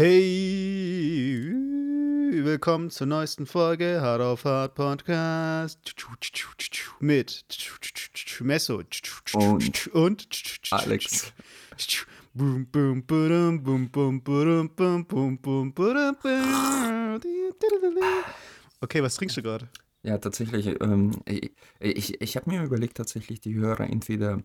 Hey, willkommen zur neuesten Folge Hard auf Hard Podcast mit Messo Und und Alex. Boom, boom, boom, boom, boom, boom, boom, boom, boom, boom, boom. Okay, was trinkst du gerade? Ja, tatsächlich. Ähm, ich ich, ich habe mir überlegt, tatsächlich die Hörer entweder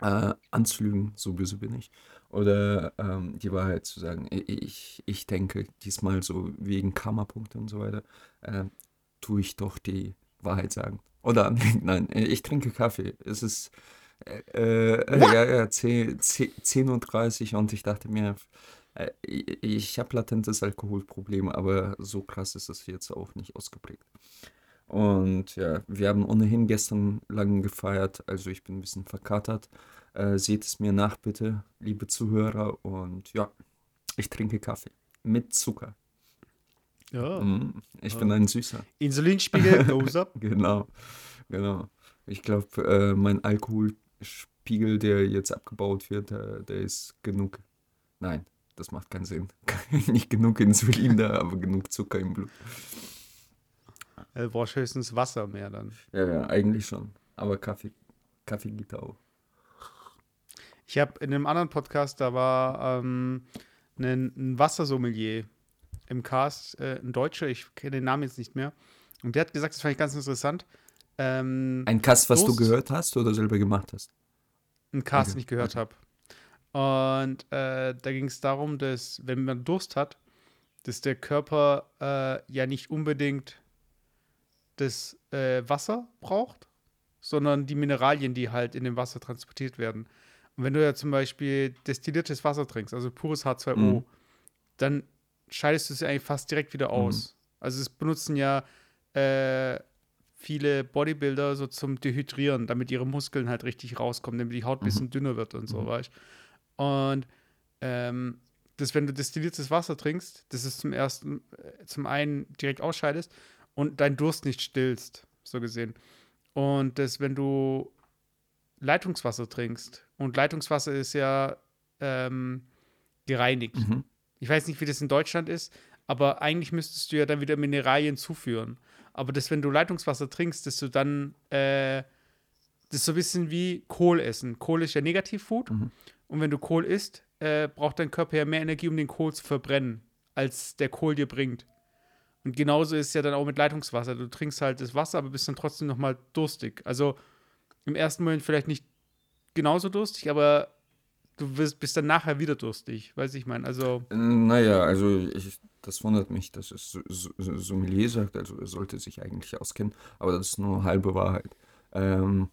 äh, anzulügen, so böse bin ich, oder ähm, die Wahrheit zu sagen. Ich, ich denke, diesmal so wegen Karma-Punkte und so weiter, äh, tue ich doch die Wahrheit sagen. Oder nein, ich trinke Kaffee. Es ist äh, äh, ja, ja, 10, 10, 10.30 Uhr und ich dachte mir, äh, ich, ich habe latentes Alkoholproblem, aber so krass ist es jetzt auch nicht ausgeprägt. Und ja, wir haben ohnehin gestern lang gefeiert, also ich bin ein bisschen verkatert. Äh, seht es mir nach, bitte, liebe Zuhörer. Und ja, ich trinke Kaffee mit Zucker. Ja. Mm, ich bin ein Süßer. Insulinspiegel goes up. Genau, genau. Ich glaube, äh, mein Alkoholspiegel, der jetzt abgebaut wird, äh, der ist genug. Nein, das macht keinen Sinn. Nicht genug Insulin da, aber genug Zucker im Blut. Du brauchst höchstens Wasser mehr dann. Ja, ja, eigentlich schon. Aber Kaffee, Kaffee geht auch. Ich habe in einem anderen Podcast, da war ähm, ein, ein Wassersommelier im Cast, äh, ein Deutscher, ich kenne den Namen jetzt nicht mehr. Und der hat gesagt, das fand ich ganz interessant. Ähm, Ein Cast, was du Durst- gehört hast oder selber gemacht hast? Ein Cast, Okay, den ich gehört okay. habe. Und äh, da ging es darum, dass, wenn man Durst hat, dass der Körper äh, ja nicht unbedingt das äh, Wasser braucht, sondern die Mineralien, die halt in dem Wasser transportiert werden. Und wenn du ja zum Beispiel destilliertes Wasser trinkst, also pures H2O, Mhm. dann scheidest du es ja eigentlich fast direkt wieder aus. Also es benutzen ja äh, viele Bodybuilder so zum Dehydrieren, damit ihre Muskeln halt richtig rauskommen, damit die Haut ein bisschen dünner wird und so, Mhm. weißt Und ähm, das, wenn du destilliertes Wasser trinkst, das ist zum ersten, äh, zum einen direkt ausscheidest und deinen Durst nicht stillst, so gesehen. Und das, wenn du Leitungswasser trinkst, und Leitungswasser ist ja ähm, gereinigt. Mhm. Ich weiß nicht, wie das in Deutschland ist, aber eigentlich müsstest du ja dann wieder Mineralien zuführen. Aber das, wenn du Leitungswasser trinkst, dass du dann, äh, das ist so ein bisschen wie Kohl essen. Kohl ist ja Negativfood. Mhm. Und wenn du Kohl isst, äh, braucht dein Körper ja mehr Energie, um den Kohl zu verbrennen, als der Kohl dir bringt. Und genauso ist es ja dann auch mit Leitungswasser. Du trinkst halt das Wasser, aber bist dann trotzdem nochmal durstig. Also im ersten Moment vielleicht nicht genauso durstig, aber du wirst, bist dann nachher wieder durstig. Weiß ich meine. Also. Naja, also ich, das wundert mich, dass es so- so- so- Sommelier sagt, also er sollte sich eigentlich auskennen, aber das ist nur halbe Wahrheit. Ähm,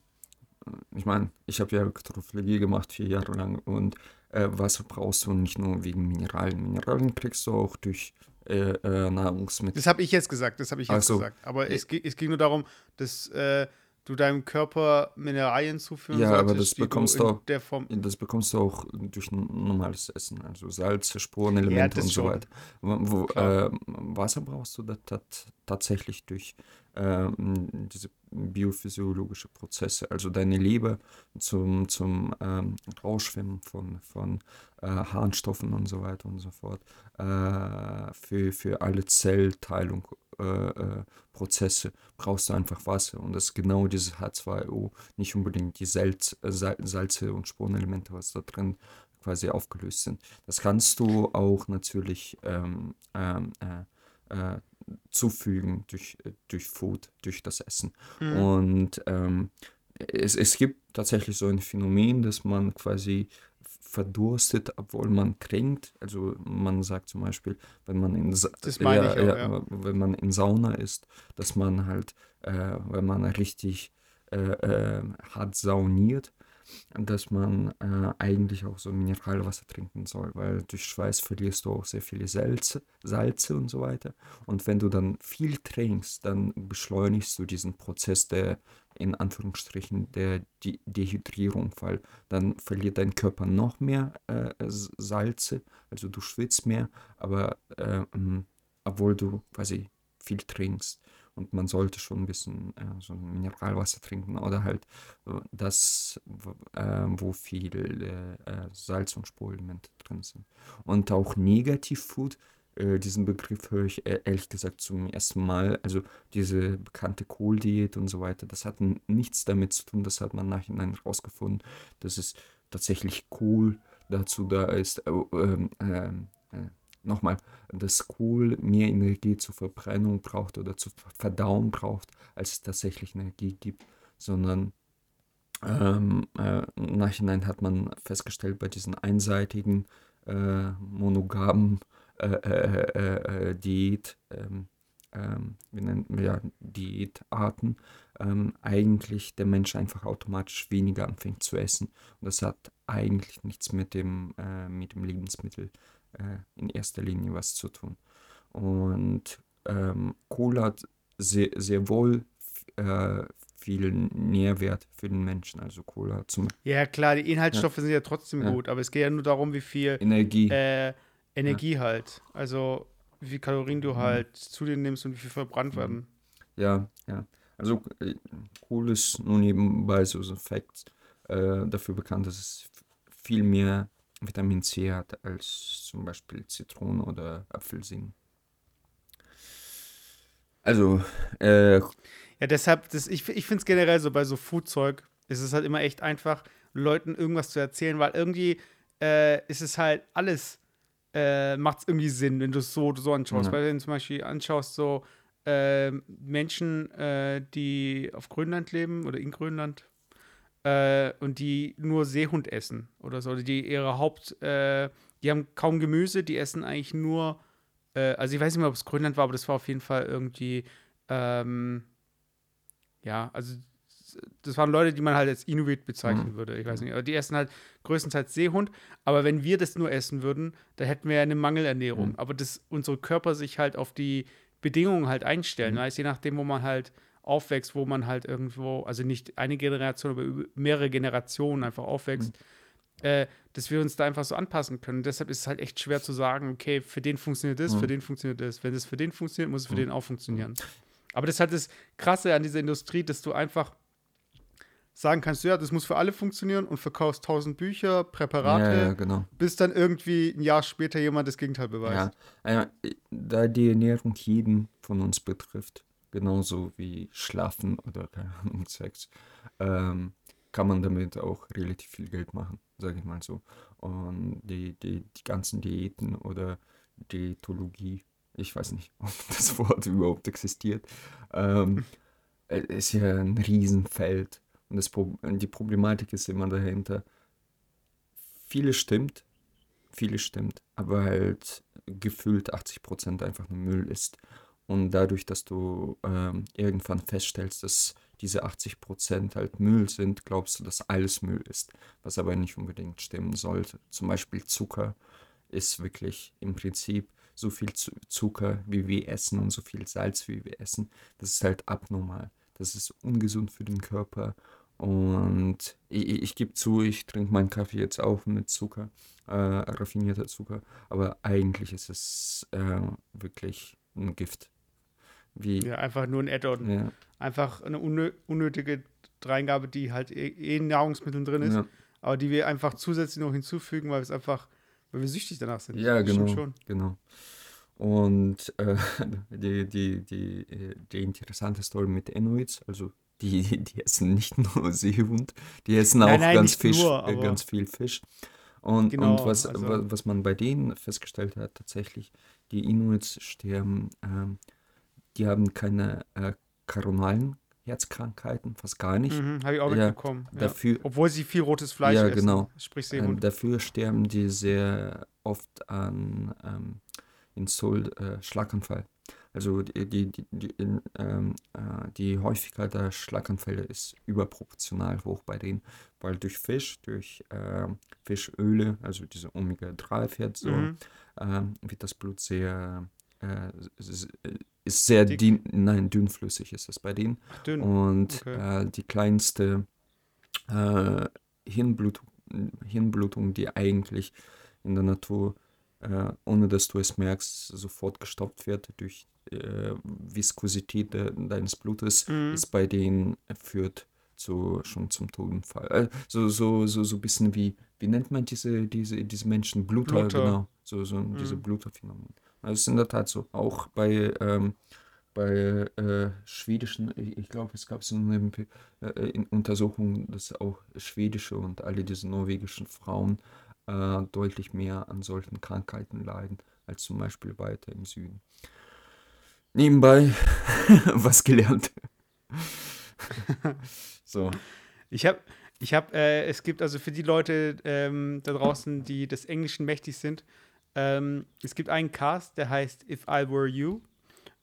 ich meine, ich habe ja Trophologie gemacht, vier Jahre lang und äh, Wasser brauchst du nicht nur wegen Mineralien. Mineralien kriegst du auch durch äh, äh, Nahrungsmittel. Das habe ich jetzt gesagt, das habe ich jetzt so. gesagt. Aber es, es ging nur darum, dass äh, du deinem Körper Mineralien zuführen Ja, aber solltest, das die bekommst du auch- der Form. Das bekommst du auch durch normales Essen, also Salze, Spurenelemente das und so weiter. Wo, wo, Klar. äh, Wasser brauchst du da, tat, tatsächlich durch ähm, diese biophysiologische Prozesse, also deine Leber zum, zum ähm, Rausschwimmen von, von äh, Harnstoffen und so weiter und so fort, äh, für, für alle Zellteilung. Äh, äh, Prozesse brauchst du einfach Wasser und das ist genau dieses H2O, nicht unbedingt die Salz, äh, Sal- Salze und Spurenelemente, was da drin quasi aufgelöst sind. Das kannst du auch natürlich ähm, ähm, äh, äh, zufügen durch, äh, durch Food, durch das Essen. Mhm. Und ähm, es, es gibt tatsächlich so ein Phänomen, dass man quasi verdurstet, obwohl man trinkt. Also man sagt zum Beispiel, wenn man in Sa ich auch, ja. wenn man in Sauna ist, dass man halt, äh, wenn man richtig äh, äh, hart sauniert, dass man äh, eigentlich auch so Mineralwasser trinken soll, weil durch Schweiß verlierst du auch sehr viele Salze, Salze und so weiter. Und wenn du dann viel trinkst, dann beschleunigst du diesen Prozess der, in Anführungsstrichen, der De Dehydrierung, weil dann verliert dein Körper noch mehr äh, Salze, also du schwitzt mehr, aber äh, obwohl du quasi viel trinkst. Und man sollte schon ein bisschen äh, so Mineralwasser trinken oder halt äh, das, äh, wo viel äh, Salz und Spurenelemente drin sind. Und auch Negativfood, äh, diesen Begriff höre ich e-, ehrlich gesagt zum ersten Mal. Also diese bekannte Kohldiät und so weiter, das hat nichts damit zu tun, das hat man nachhinein herausgefunden, dass es tatsächlich Kohl dazu da ist, äh, ähm, ähm, äh, nochmal, dass Kohl mehr Energie zur Verbrennung braucht oder zur Verdauung braucht, als es tatsächlich Energie gibt, sondern ähm, äh, im Nachhinein hat man festgestellt, bei diesen einseitigen, äh, monogamen äh, äh, äh Diät, ähm, ähm, wie nennt man ja, Diätarten, ähm, eigentlich der Mensch einfach automatisch weniger anfängt zu essen. Und das hat eigentlich nichts mit dem, äh, mit dem Lebensmittel äh, in erster Linie was zu tun. Und ähm, Kohle hat sehr, sehr wohl äh, viel Nährwert für den Menschen. Also Cola zum Ja, klar, die Inhaltsstoffe ja. sind ja trotzdem ja. gut, aber es geht ja nur darum, wie viel Energie, äh, Energie ja. halt. Also wie viel Kalorien du mhm. halt zu dir nimmst und wie viel verbrannt mhm. werden. Ja, ja. Also äh, Kohl ist nur nebenbei so ein Fakt äh, dafür bekannt, dass es viel mehr Vitamin C hat als zum Beispiel Zitronen oder Apfelsinen. Also, äh, Ja, deshalb, das, ich, ich finde es generell so bei so Foodzeug, ist es halt immer echt einfach, Leuten irgendwas zu erzählen, weil irgendwie äh, ist es halt alles, äh, macht es irgendwie Sinn, wenn du es so, so anschaust. Mhm. Weil wenn du zum Beispiel anschaust, so äh, Menschen, äh, die auf Grönland leben oder in Grönland, äh, und die nur Seehund essen oder so. Die ihre Haupt, äh, die haben kaum Gemüse, die essen eigentlich nur, äh, also ich weiß nicht mehr, ob es Grönland war, aber das war auf jeden Fall irgendwie, ähm, ja, also das waren Leute, die man halt als Inuit bezeichnen mhm. würde. Ich weiß nicht. Aber die essen halt größtenteils Seehund. Aber wenn wir das nur essen würden, da hätten wir ja eine Mangelernährung. Mhm. Aber dass unsere Körper sich halt auf die Bedingungen halt einstellen. Mhm. Weißt, je nachdem, wo man halt aufwächst, wo man halt irgendwo, also nicht eine Generation, aber mehrere Generationen einfach aufwächst, mhm. äh, dass wir uns da einfach so anpassen können. deshalb ist es halt echt schwer zu sagen, okay, für den funktioniert das, mhm. für den funktioniert das. Wenn es für den funktioniert, muss es für mhm. den auch funktionieren. Aber das ist halt das Krasse an dieser Industrie, dass du einfach sagen kannst, ja, das muss für alle funktionieren und verkaufst tausend Bücher, Präparate, ja, ja, genau. bis dann irgendwie ein Jahr später jemand das Gegenteil beweist. Ja, äh, da die Ernährung jeden von uns betrifft, genauso wie Schlafen oder keine Ahnung, Sex, ähm, kann man damit auch relativ viel Geld machen, sage ich mal so. Und die, die, die ganzen Diäten oder Diätologie, ich weiß nicht, ob das Wort überhaupt existiert, ähm, ist ja ein Riesenfeld. Und das, die Problematik ist immer dahinter. Viele stimmt, viele stimmt, aber halt gefühlt 80% einfach nur Müll ist. Und dadurch, dass du ähm, irgendwann feststellst, dass diese 80% halt Müll sind, glaubst du, dass alles Müll ist, was aber nicht unbedingt stimmen sollte. Zum Beispiel Zucker ist wirklich im Prinzip so viel Zucker, wie wir essen und so viel Salz, wie wir essen. Das ist halt abnormal. Das ist ungesund für den Körper. Und ich, ich gebe zu, ich trinke meinen Kaffee jetzt auch mit Zucker, äh, raffinierter Zucker. Aber eigentlich ist es äh, wirklich ein Gift wie ja, einfach nur ein Add-on. Ja. Einfach eine unnö unnötige Dreingabe, die halt eh, eh in Nahrungsmitteln drin ist, ja. aber die wir einfach zusätzlich noch hinzufügen, weil wir es einfach, weil wir süchtig danach sind. Ja, genau. Schon. genau. Und äh, die, die, die, die interessante Story mit Inuits, also die, die essen nicht nur Seehund, die essen nein, auch nein, ganz, Fisch, nur, äh, ganz viel Fisch. Und, genau, und was, also, was man bei denen festgestellt hat, tatsächlich, die Inuits sterben ähm, die haben keine äh, koronalen Herzkrankheiten, fast gar nicht. Mhm, Habe ich auch ja, mitbekommen. Ja. Dafür, Obwohl sie viel rotes Fleisch ja, essen. Genau. Sprich Ähm, dafür sterben die sehr oft an ähm, Insult, äh, Schlaganfall. Also die, die, die, die, in, ähm, äh, die Häufigkeit der Schlaganfälle ist überproportional hoch bei denen, weil durch Fisch, durch äh, Fischöle, also diese Omega-3-Fettsäuren, mhm. äh, wird das Blut sehr äh, ist sehr dünn, nein, dünnflüssig ist das bei denen. Ach, dünn. Und okay. äh, die kleinste äh, Hirnblutung, Hirnblutung, die eigentlich in der Natur äh, ohne dass du es merkst, sofort gestoppt wird durch äh, Viskosität de, deines Blutes, Mhm. ist bei denen äh, führt zu, schon zum Totenfall. So, so, so, so ein bisschen wie, wie nennt man diese, diese, diese Menschen? Bluter, Bluter. genau. So, so diese Mhm. Bluterphänomen. Also es ist in der Tat so. Auch bei, ähm, bei äh, schwedischen, ich, ich glaube, es gab so eine äh, in Untersuchung, dass auch schwedische und alle diese norwegischen Frauen äh, deutlich mehr an solchen Krankheiten leiden, als zum Beispiel weiter im Süden. Nebenbei was gelernt. so. Ich habe, ich habe, äh, es gibt also für die Leute ähm, da draußen, die des Englischen mächtig sind, ähm, es gibt einen Cast, der heißt If I Were You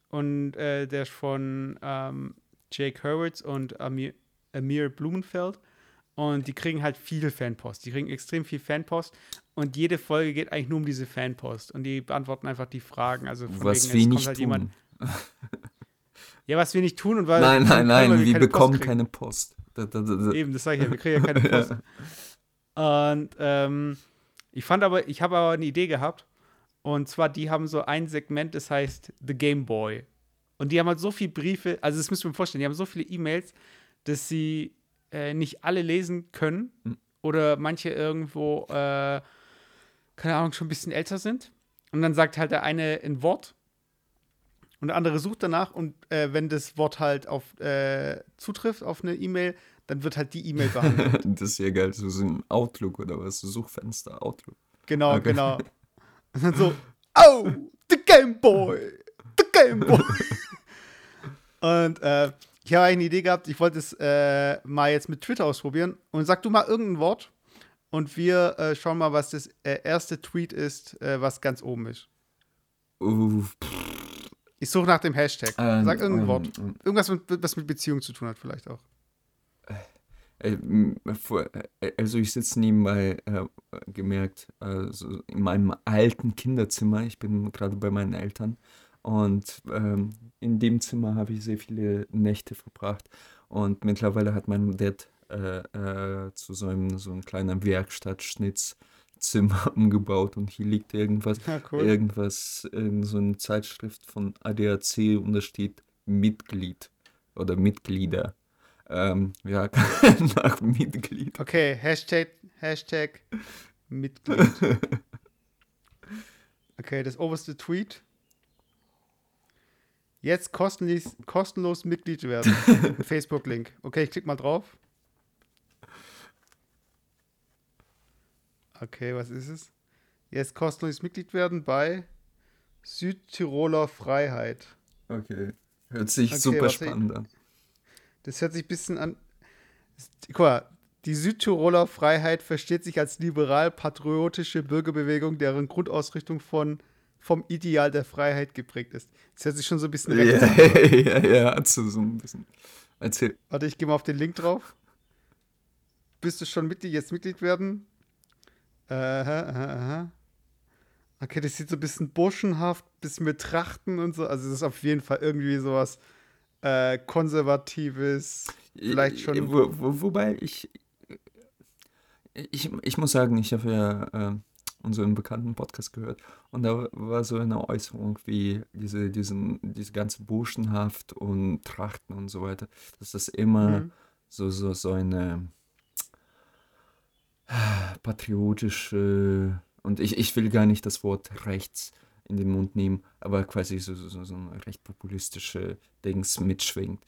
und äh, der ist von ähm, Jake Hurwitz und Amir, Amir Blumenfeld und die kriegen halt viel Fanpost. Die kriegen extrem viel Fanpost und jede Folge geht eigentlich nur um diese Fanpost und die beantworten einfach die Fragen. Also von Was wegen, wir nicht halt tun. jemand, ja, was wir nicht tun und weil nein, nein, nein, wir wir Post bekommen kriegen. keine Post. Da, da, da. Eben, das sage ich ja, wir kriegen ja keine Post. Und ähm, ich fand aber, ich habe aber eine Idee gehabt. Und zwar, die haben so ein Segment, das heißt The Game Boy. Und die haben halt so viele Briefe, also das müsst ihr mir vorstellen, die haben so viele E-Mails, dass sie äh, nicht alle lesen können. Hm. Oder manche irgendwo, äh, keine Ahnung, schon ein bisschen älter sind. Und dann sagt halt der eine ein Wort und der andere sucht danach und äh, wenn das Wort halt auf äh, zutrifft auf eine E-Mail, dann wird halt die E-Mail behandelt. das ist ja geil, so, ein Outlook oder was, so Suchfenster, Outlook. Genau, Okay. genau. Und dann so, oh, the Game Boy, the Game Boy. und äh, ich habe eine Idee gehabt, ich wollte es äh, mal jetzt mit Twitter ausprobieren. Und sag du mal irgendein Wort und wir äh, schauen mal, was das äh, erste Tweet ist, äh, was ganz oben ist. Uh, Ich suche nach dem Hashtag. ähm, Sag irgendein ähm, Wort. ähm, Irgendwas, mit, was mit Beziehung zu tun hat, vielleicht auch. Äh, äh, also ich sitze nebenbei, äh, gemerkt, also in meinem alten Kinderzimmer, ich bin gerade bei meinen Eltern und ähm, in dem Zimmer habe ich sehr viele Nächte verbracht und mittlerweile hat mein Dad äh, äh, zu so einem, so einem kleinen Werkstatt-Schnitzzimmer umgebaut und hier liegt irgendwas, Ja, cool. irgendwas, irgend so eine Zeitschrift von ADAC und da steht Mitglied oder Mitglieder. Ähm, ja, nach Mitglied. Okay, Hashtag, Hashtag Mitglied. Okay, das oberste Tweet. Jetzt kostenlos, kostenlos Mitglied werden. Facebook-Link. Okay, ich klicke mal drauf. Okay, was ist es? Jetzt kostenlos Mitglied werden bei Südtiroler Freiheit. Okay. Hört sich Okay, super spannend an. Das hört sich ein bisschen an. Guck mal, die Südtiroler Freiheit versteht sich als liberal-patriotische Bürgerbewegung, deren Grundausrichtung von, vom Ideal der Freiheit geprägt ist. Das hört sich schon so ein bisschen rechts Ja, an. ja, ja, hat so, so ein bisschen. Erzähl. Warte, ich gehe mal auf den Link drauf. Bist du schon Mitglied? Jetzt Mitglied werden? Aha, aha, aha. Okay, das sieht so ein bisschen burschenhaft, bisschen mit Trachten und so. Also, das ist auf jeden Fall irgendwie sowas äh, Konservatives. Vielleicht schon- Äh, Wo, wo, wobei ich, ich. Ich muss sagen, ich habe ja äh, unseren bekannten Podcast gehört und da war so eine Äußerung wie diese, diesen, diese ganze Burschenhaft und Trachten und so weiter, dass das immer Mhm. so, so, so eine patriotische und ich, ich will gar nicht das Wort rechts in den Mund nehmen, aber quasi so, so, so ein recht populistische Dings mitschwingt.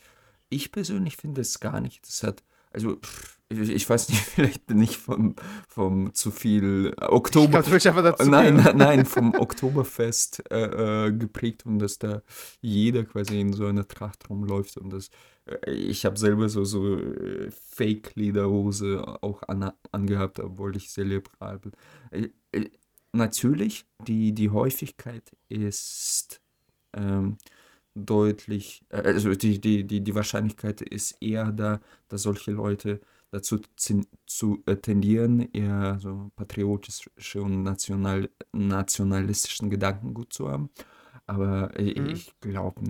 Ich persönlich finde es gar nicht. Das hat, also, pff, ich, ich weiß nicht, vielleicht bin ich vom, vom zu viel Ich Oktober. willst einfach dazu. Nein, nein, nein, vom Oktoberfest äh, äh, geprägt und dass da jeder quasi in so einer Tracht rumläuft und das, äh, ich habe selber so, so äh, Fake-Lederhose auch an, angehabt, obwohl ich sehr liberal bin. Natürlich, die, die Häufigkeit ist ähm, deutlich, äh, also die, die, die, die Wahrscheinlichkeit ist eher da, dass solche Leute dazu zu äh, tendieren, eher so patriotische und national, nationalistischen Gedankengut zu haben. Aber äh, Mhm. ich glaube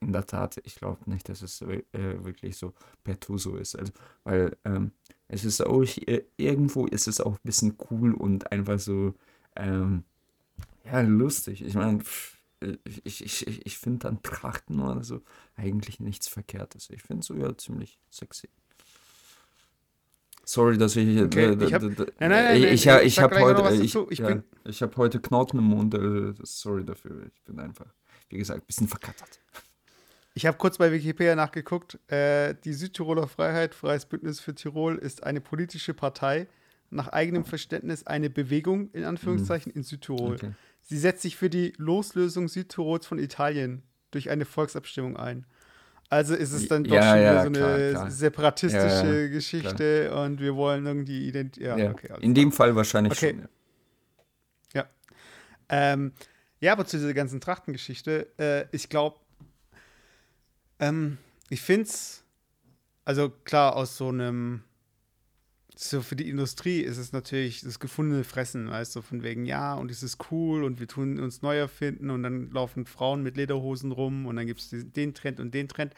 in der Tat, ich glaube nicht, dass es wirklich so partout so ist. Also, weil ähm, es ist auch, irgendwo ist es auch ein bisschen cool und einfach so, ähm, Ja, lustig. Ich meine, ich, ich, ich, ich finde an Trachten oder so eigentlich nichts Verkehrtes. Ich finde es sogar ziemlich sexy. Sorry, dass ich. Okay, äh, ich hab- nein, ich, hab- habe heute, ich. Ich ja, bin- ich habe heute Knoten im Mund. äh, Sorry dafür. Ich bin einfach, wie gesagt, ein bisschen verkattert. Ich habe kurz bei Wikipedia nachgeguckt. Äh, die Südtiroler Freiheit, Freies Bündnis für Tirol, ist eine politische Partei, nach eigenem Verständnis eine Bewegung, in Anführungszeichen, in Südtirol. Okay. Sie setzt sich für die Loslösung Südtirols von Italien durch eine Volksabstimmung ein. Also ist es dann doch Ja, schon ja, wieder so klar, eine klar. separatistische Ja, Geschichte und wir wollen irgendwie identifizieren. Ja, okay. in dem Fall wahrscheinlich Okay. schon. Ja. Ja. Ähm, ja, aber zu dieser ganzen Trachtengeschichte, äh, ich glaube, ähm, ich finde es, also klar, aus so einem, so für die Industrie ist es natürlich das gefundene Fressen, weißt du, von wegen, ja, und es ist cool und wir tun uns neu erfinden und dann laufen Frauen mit Lederhosen rum und dann gibt es den Trend und den Trend.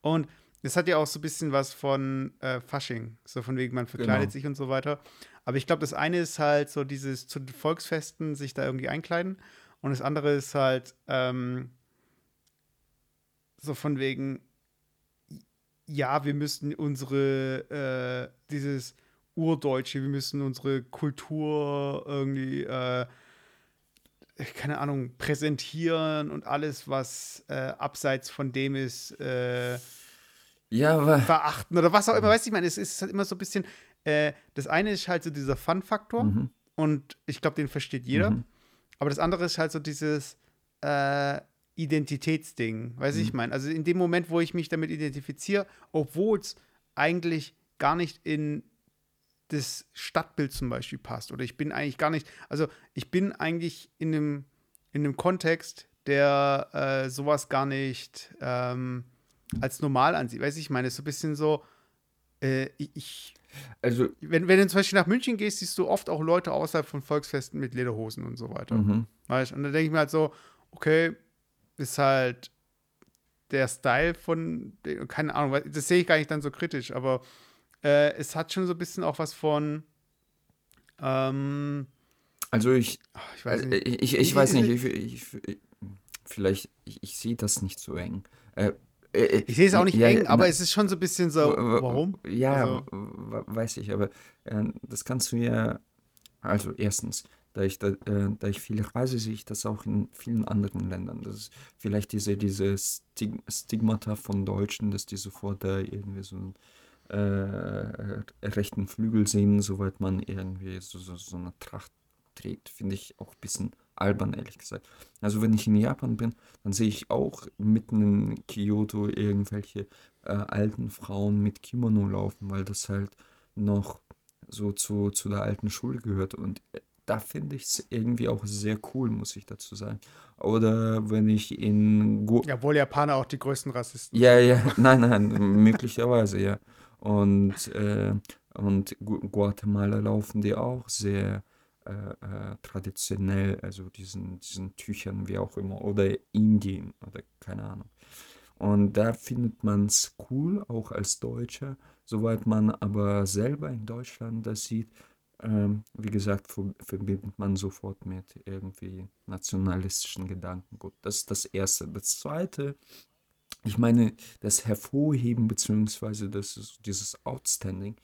Und das hat ja auch so ein bisschen was von äh, Fasching, so von wegen, man verkleidet Genau. sich und so weiter. Aber ich glaube, das eine ist halt so dieses zu den Volksfesten sich da irgendwie einkleiden und das andere ist halt ähm, so von wegen, ja, wir müssen unsere, äh, dieses Urdeutsche, wir müssen unsere Kultur irgendwie, äh, keine Ahnung, präsentieren und alles, was äh, abseits von dem ist, äh, Ja, aber verachten oder was auch immer. Weißt du, ich meine, es ist halt immer so ein bisschen, äh, das eine ist halt so dieser Fun-Faktor Mhm. und ich glaube, den versteht jeder. Mhm. Aber das andere ist halt so dieses äh, Identitätsding. Weißt du, ich Mhm. meine, also in dem Moment, wo ich mich damit identifiziere, obwohl es eigentlich gar nicht in das Stadtbild zum Beispiel passt. Oder ich bin eigentlich gar nicht, also ich bin eigentlich in einem, in einem Kontext, der äh, sowas gar nicht ähm, als normal ansieht. Weißt du, ich meine, es ist so ein bisschen so, äh, ich- also, wenn, wenn du zum Beispiel nach München gehst, siehst du oft auch Leute außerhalb von Volksfesten mit Lederhosen und so weiter. mhm. Weißt? Und dann denke ich mir halt so, okay, ist halt der Style von, keine Ahnung, das sehe ich gar nicht dann so kritisch, aber äh, es hat schon so ein bisschen auch was von, ähm, also ich, ach, ich weiß Äh, nicht. Ich, ich, ich weiß nicht, ich, ich, ich, vielleicht, ich, ich sehe das nicht so eng. Äh, äh, Ich sehe es auch nicht ja, eng, aber na- es ist schon so ein bisschen so, warum? Ja, Also- weiß ich, aber äh, das kannst du ja, also erstens, da ich, da, äh, da ich viel reise, sehe ich das auch in vielen anderen Ländern. Das ist vielleicht diese, diese Stig Stigmata von Deutschen, dass die sofort da irgendwie so einen äh, rechten Flügel sehen, soweit man irgendwie so, so, so eine Tracht trägt, finde ich auch ein bisschen albern, ehrlich gesagt. Also wenn ich in Japan bin, dann sehe ich auch mitten in Kyoto irgendwelche äh, alten Frauen mit Kimono laufen, weil das halt noch so zu, zu der alten Schule gehört. Und äh, da finde ich es irgendwie auch sehr cool, muss ich dazu sagen. Oder wenn ich in Go Ja, wohl Japaner auch die größten Rassisten. ja, ja, nein, nein, möglicherweise, ja. Und, äh, und Gu- Guatemala laufen die auch sehr äh, äh, traditionell, also diesen, diesen Tüchern, wie auch immer, oder Indien oder keine Ahnung. Und da findet man es cool, auch als Deutscher, soweit man aber selber in Deutschland das sieht, ähm, wie gesagt, ver- verbindet man sofort mit irgendwie nationalistischen Gedanken. Gut, das ist das Erste. Das Zweite, ich meine, das Hervorheben beziehungsweise das dieses Outstanding.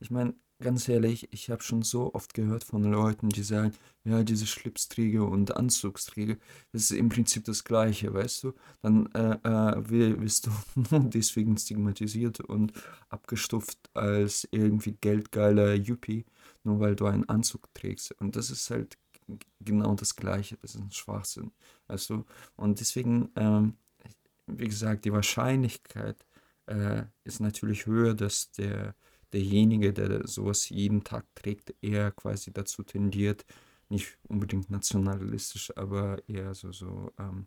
Ich meine, ganz ehrlich, ich habe schon so oft gehört von Leuten, die sagen, ja, diese Schlipsträger und Anzugsträger, das ist im Prinzip das Gleiche, weißt du? Dann äh, äh, wi- wirst du deswegen stigmatisiert und abgestuft als irgendwie geldgeiler Yuppie, nur weil du einen Anzug trägst. Und das ist halt genau das Gleiche, das ist ein Schwachsinn, weißt du? Und deswegen, ähm, wie gesagt, die Wahrscheinlichkeit äh, ist natürlich höher, dass der, derjenige, der sowas jeden Tag trägt, eher quasi dazu tendiert, nicht unbedingt nationalistisch, aber eher so, so ähm,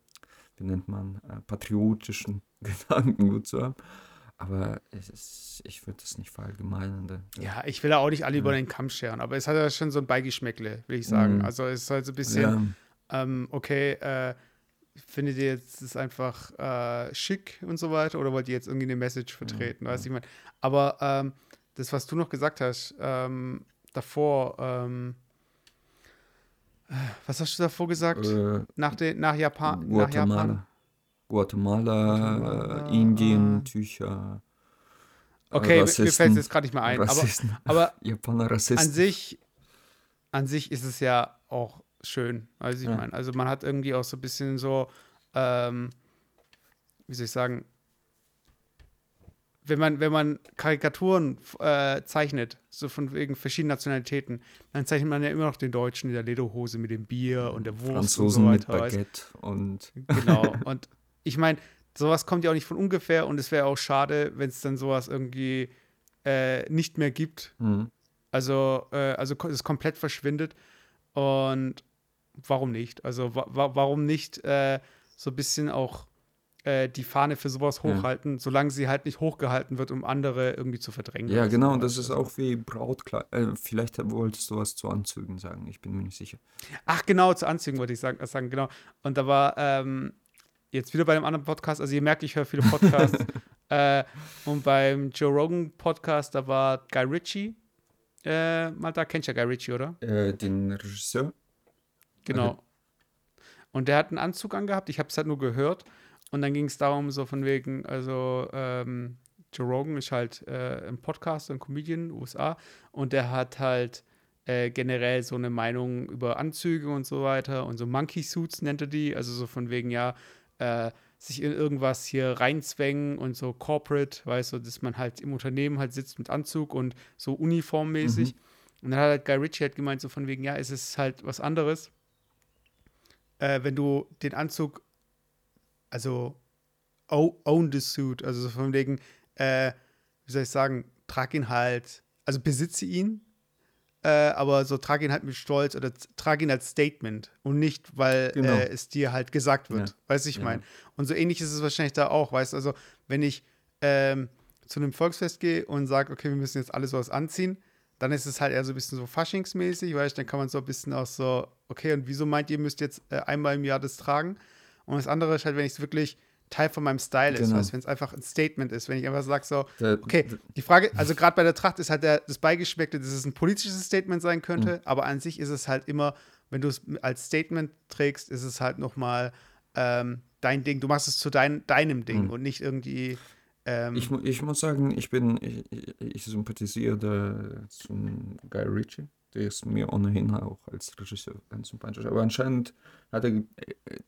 wie nennt man, äh, patriotischen Gedankengut zu haben. Aber es ist, ich würde das nicht verallgemeinern. Ja, ich will ja auch nicht alle Ja. über den Kamm scheren, aber es hat ja schon so ein Beigeschmäckle, will ich sagen. Mhm. Also es ist halt so ein bisschen, Ja, ähm, okay, äh, findet ihr jetzt das einfach äh, schick und so weiter oder wollt ihr jetzt irgendwie eine Message vertreten? Weißt du, ich meine, aber ähm, das, was du noch gesagt hast, ähm, davor, ähm, Was hast du davor gesagt? Äh, nach, de, nach, Japan, nach Japan? Guatemala, Guatemala, äh, Indien. Tücher. äh, Okay, mir- mir Rassisten, fällt es jetzt gerade nicht mehr ein. Aber, Rassisten, aber Japaner an Rassisten. sich, an sich ist es ja auch schön. Also ich Ja. meine, also man hat irgendwie auch so ein bisschen so, ähm, wie soll ich sagen, wenn man, wenn man Karikaturen äh, zeichnet, so von wegen verschiedenen Nationalitäten, dann zeichnet man ja immer noch den Deutschen in der Lederhose mit dem Bier und der Wurst Franzosen und mit so weiter. du? Baguette und Genau. Und ich meine, sowas kommt ja auch nicht von ungefähr und es wäre auch schade, wenn es dann sowas irgendwie äh, nicht mehr gibt. Mhm. Also, äh, also es komplett verschwindet. Und warum nicht? Also, wa wa warum nicht äh, so ein bisschen auch äh, die Fahne für sowas Ja. hochhalten, solange sie halt nicht hochgehalten wird, um andere irgendwie zu verdrängen. Ja, genau, so. und das ist Also- auch wie Brautkleid. Äh, vielleicht wolltest du was zu Anzügen sagen, ich bin mir nicht sicher. Ach, genau, zu Anzügen wollte ich sagen, äh, sagen genau. Und da war ähm, jetzt wieder bei einem anderen Podcast, also ihr merkt, ich höre viele Podcasts. äh, und beim Joe Rogan Podcast, da war Guy Ritchie. Äh, mal da kennt ja Guy Ritchie, oder? Äh, den Regisseur? Genau. Und der hat einen Anzug angehabt, ich habe es halt nur gehört. Und dann ging es darum, so von wegen, also ähm, Joe Rogan ist halt äh, ein Podcaster, ein Comedian, USA. Und der hat halt äh, generell so eine Meinung über Anzüge und so weiter. Und so Monkey Suits nennt er die. Also so von wegen, ja, äh, sich in irgendwas hier reinzwängen und so corporate, weißt du, dass man halt im Unternehmen halt sitzt mit Anzug und so uniformmäßig. Und dann hat halt Guy Ritchie halt gemeint, so von wegen, ja, es ist halt was anderes, äh, wenn du den Anzug, also own the suit, also so von wegen, äh, wie soll ich sagen, trag ihn halt, also besitze ihn, äh, aber so trag ihn halt mit Stolz oder trag ihn als Statement und nicht, weil Genau. äh, es dir halt gesagt wird. Ja. Weißt du, ich Ja. meine. Und so ähnlich ist es wahrscheinlich da auch, weißt du, also wenn ich ähm, zu einem Volksfest gehe und sage, okay, wir müssen jetzt alle sowas anziehen, dann ist es halt eher so ein bisschen so faschingsmäßig, weißt du, dann kann man so ein bisschen auch so, okay, und wieso meint ihr, müsst jetzt äh, einmal im Jahr das tragen? Und das andere ist halt, wenn es wirklich Teil von meinem Style ist, Genau. weißt du, wenn es einfach ein Statement ist, wenn ich einfach sage so, Okay, die Frage, also gerade bei der Tracht ist halt der, das Beigeschmeckte, dass es ein politisches Statement sein könnte, Mhm. aber an sich ist es halt immer, wenn du es als Statement trägst, ist es halt nochmal ähm, dein Ding. Du machst es zu dein, deinem Ding Mhm. und nicht irgendwie. Ähm, Ich, ich muss sagen, ich bin, ich, ich- sympathisiere zum Guy Ritchie. Der ist mir ohnehin auch als Regisseur ganz sympathisch. Aber anscheinend hat er äh,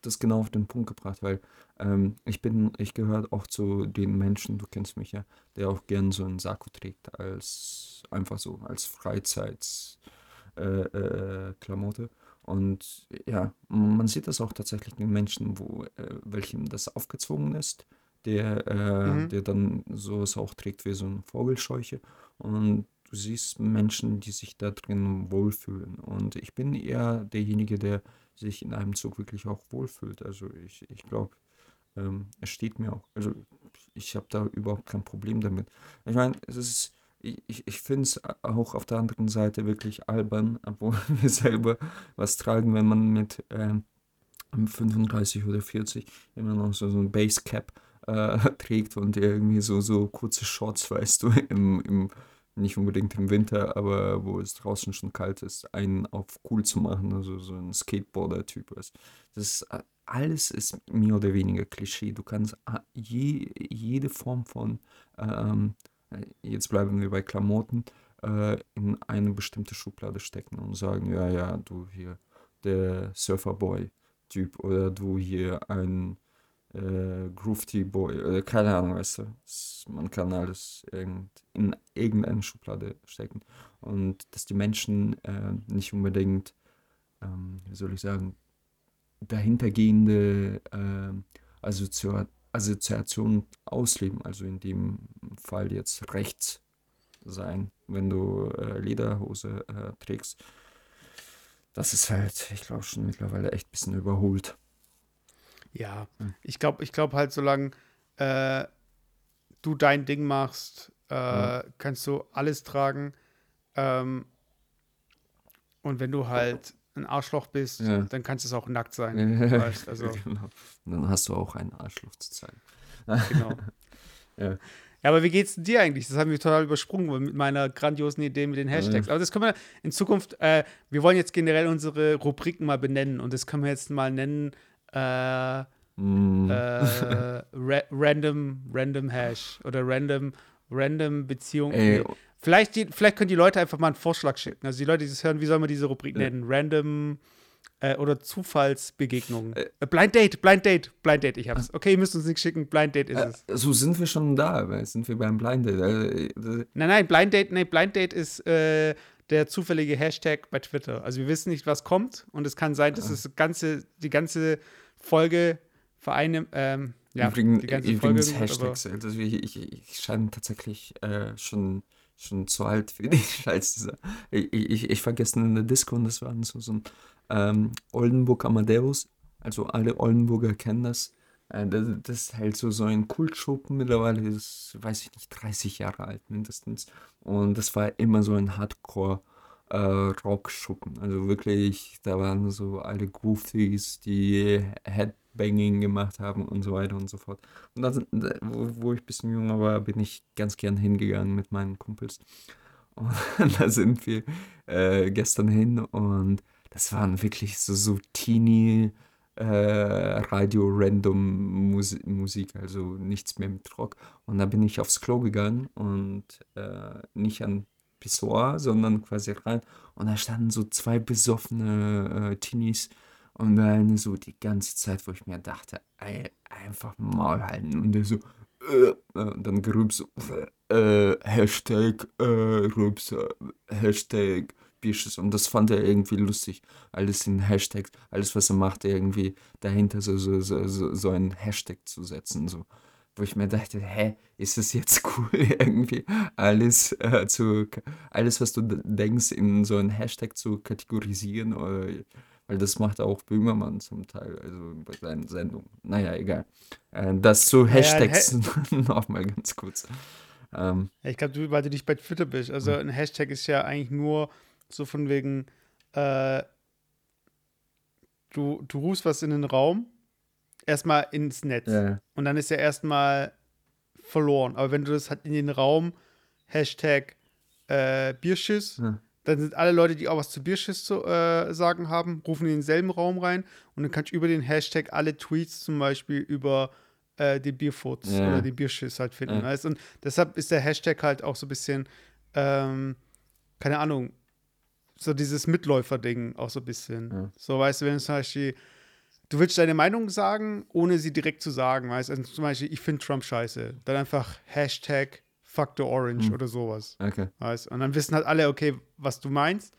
das genau auf den Punkt gebracht, weil ähm, ich bin, ich gehöre auch zu den Menschen, du kennst mich ja, der auch gern so einen Sakko trägt als einfach so, als Freizeits äh, äh. Und ja, man sieht das auch tatsächlich den Menschen, wo äh, welchem das aufgezwungen ist der, äh, Mhm. der dann sowas auch trägt wie so eine Vogelscheuche. Und du siehst Menschen, die sich da drin wohlfühlen. Und ich bin eher derjenige, der sich in einem Zug wirklich auch wohlfühlt. Also ich, ich glaube, ähm, es steht mir auch. Also ich habe da überhaupt kein Problem damit. Ich meine, es ist. Ich, ich, finde es auch auf der anderen Seite wirklich albern, obwohl wir selber was tragen, wenn man mit ähm, 35 oder 40 immer noch so, so ein Basecap äh, trägt und irgendwie so, so kurze Shorts, weißt du, im, im, nicht unbedingt im Winter, aber wo es draußen schon kalt ist, einen auf cool zu machen, also so ein Skateboarder-Typ ist. Das äh, alles ist mehr oder weniger Klischee. Du kannst äh, je, jede Form von, ähm, äh, jetzt bleiben wir bei Klamotten, äh, in eine bestimmte Schublade stecken und sagen, ja, ja, du hier, der Surferboy-Typ oder du hier ein äh, Groovy Boy oder keine Ahnung, weißt du. Man kann alles irgend, in irgendeine Schublade stecken. Und dass die Menschen äh, nicht unbedingt, ähm, wie soll ich sagen, dahintergehende äh, Assozi Assoziationen ausleben. Also in dem Fall jetzt rechts sein, wenn du äh, Lederhose äh, trägst. Das ist halt, ich glaube, schon mittlerweile echt ein bisschen überholt. Ja, Hm. ich glaube, ich glaube halt, solange äh, du dein Ding machst, äh, Ja. kannst du alles tragen. Ähm, und wenn du halt ein Arschloch bist, Ja. dann kannst du es auch nackt sein. weißt, also- genau. Dann hast du auch einen Arschloch zu zeigen. Genau. Ja. Ja, aber wie geht's denn dir eigentlich? Das haben wir total übersprungen mit meiner grandiosen Idee mit den Hashtags. Aber das können wir in Zukunft, äh, wir wollen jetzt generell unsere Rubriken mal benennen und das können wir jetzt mal nennen, äh, mm. äh, ra random, random Hash oder random, random Beziehung. Ey. Vielleicht, die, vielleicht können die Leute einfach mal einen Vorschlag schicken. Also die Leute, die das hören, wie soll man diese Rubrik nennen? Random äh, oder Zufallsbegegnungen. Äh, äh, Blind Date, Blind Date, Blind Date, ich hab's. Okay, ihr müsst uns nicht schicken, Blind Date ist äh, es. So sind wir schon da, weil sind wir beim Blind Date. Äh, nein, nein, Blind Date, nee, Blind Date ist äh, der zufällige Hashtag bei Twitter. Also wir wissen nicht, was kommt und es kann sein, dass es ganze, die ganze Folge vereine, ähm, ja, übrigens, die ganze übrigens Folge Hashtags, also ich, ich, ich scheine tatsächlich schon schon zu alt für die Scheiße. Ich, ich, ich vergesse in der Disco und das war so, so ein ähm, Oldenburg Amadeus, also alle Oldenburger kennen das. Äh, das, das, ist halt so, so ein Kultschuppen mittlerweile, ist, weiß ich nicht, 30 Jahre alt mindestens. Und das war immer so ein Hardcore- äh, Rockschuppen. Also wirklich, da waren so alle Goofies, die Headbanging gemacht haben und so weiter und so fort. Und da, wo, wo ich ein bisschen jünger war, bin ich ganz gern hingegangen mit meinen Kumpels. Und da sind wir äh, gestern hin und das waren wirklich so, so teeny äh, Radio-Random-Musik, also nichts mehr mit Rock. Und da bin ich aufs Klo gegangen und äh, nicht an Pissoir, sondern quasi rein. Und da standen so zwei besoffene äh, Teenies und eine so die ganze Zeit, wo ich mir dachte, ey, einfach Maul halten. Und der so, äh, und dann gerübs äh, Hashtag, äh, Rübse, Hashtag, Species und das fand er irgendwie lustig. Alles in Hashtags, alles was er macht, irgendwie dahinter so, so, so, so, so ein Hashtag zu setzen. So. Wo ich mir dachte, hä, ist es jetzt cool, irgendwie alles äh, zu, alles, was du denkst, in so ein Hashtag zu kategorisieren? Oder, weil das macht auch Böhmermann zum Teil, also bei seinen Sendungen. Naja, egal. Äh, das zu Hashtags ja, ha nochmal ganz kurz. Ähm, ich glaube, weil du nicht bei Twitter bist. Also ein Hashtag ist ja eigentlich nur so von wegen, äh, du, du rufst was in den Raum, erstmal ins Netz. Ja. Und dann ist ja erstmal verloren. Aber wenn du das halt in den Raum, Hashtag äh, Bierschiss, ja. dann sind alle Leute, die auch was zu Bierschiss zu äh, sagen haben, rufen in denselben Raum rein und dann kannst du über den Hashtag alle Tweets zum Beispiel über äh, den Bierfurz ja. oder den Bierschiss halt finden. Weißt? Und deshalb ist der Hashtag halt auch so ein bisschen, ähm, keine Ahnung, so dieses Mitläufer-Ding auch so ein bisschen. Ja. So, weißt du, wenn du zum Beispiel, du willst deine Meinung sagen, ohne sie direkt zu sagen, weißt du, also zum Beispiel, ich finde Trump scheiße, dann einfach Hashtag Fuck the Orange mhm. oder sowas. Okay. Weißt? Und dann wissen halt alle, okay, was du meinst,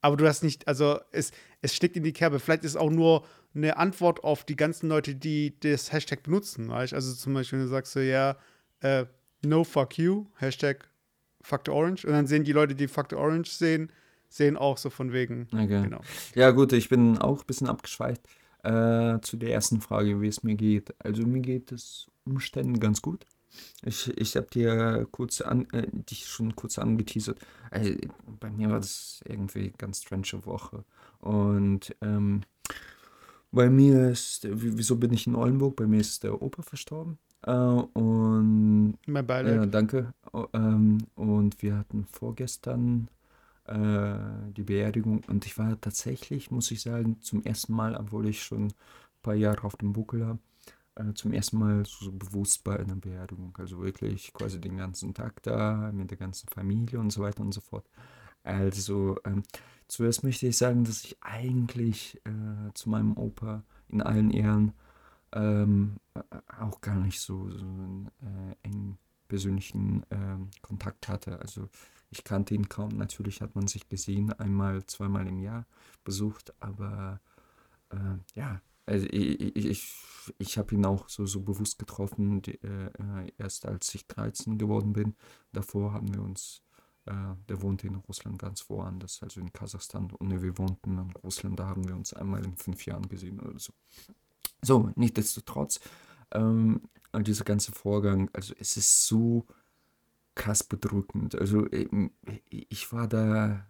aber du hast nicht, also es, es steckt in die Kerbe. Vielleicht ist auch nur eine Antwort auf die ganzen Leute, die das Hashtag benutzen, weißt Also zum Beispiel, wenn du sagst so, ja, äh, no fuck you, Hashtag the Orange, und dann sehen die Leute, die the Orange sehen, sehen auch so von wegen. Okay. Genau. Ja, gut, ich bin auch ein bisschen abgeschweift äh, zu der ersten Frage, wie es mir geht. Also mir geht es Umständen ganz gut. Ich, ich habe dir kurz an, äh, dich schon kurz angeteasert. Also, bei mir war das irgendwie ganz strange Woche. Und ähm, bei mir ist, wieso bin ich in Oldenburg? Bei mir ist der Opa verstorben. Äh, und mein Beileid. Ja, danke. Ähm, und wir hatten vorgestern äh, die Beerdigung. Und ich war tatsächlich, muss ich sagen, zum ersten Mal, obwohl ich schon ein paar Jahre auf dem Buckel habe, äh, zum ersten Mal so, bewusst bei einer Beerdigung. Also wirklich quasi den ganzen Tag da, mit der ganzen Familie und so weiter und so fort. Also, ähm, zuerst möchte ich sagen, dass ich eigentlich äh, zu meinem Opa in allen Ehren ähm, auch gar nicht so, so einen äh, engen persönlichen ähm, Kontakt hatte. Also ich kannte ihn kaum. Natürlich hat man sich gesehen, einmal, zweimal im Jahr besucht, aber äh, ja, also ich, ich, ich habe ihn auch so, so bewusst getroffen, die, äh, erst als ich 13 geworden bin. Davor haben wir uns, äh, der wohnte in Russland ganz woanders, also in Kasachstan. Und wir wohnten in Russland, da haben wir uns einmal in fünf Jahren gesehen oder so. So, nichtsdestotrotz, ähm, dieser ganze Vorgang, also es ist so krass bedrückend. Also ähm, ich war da,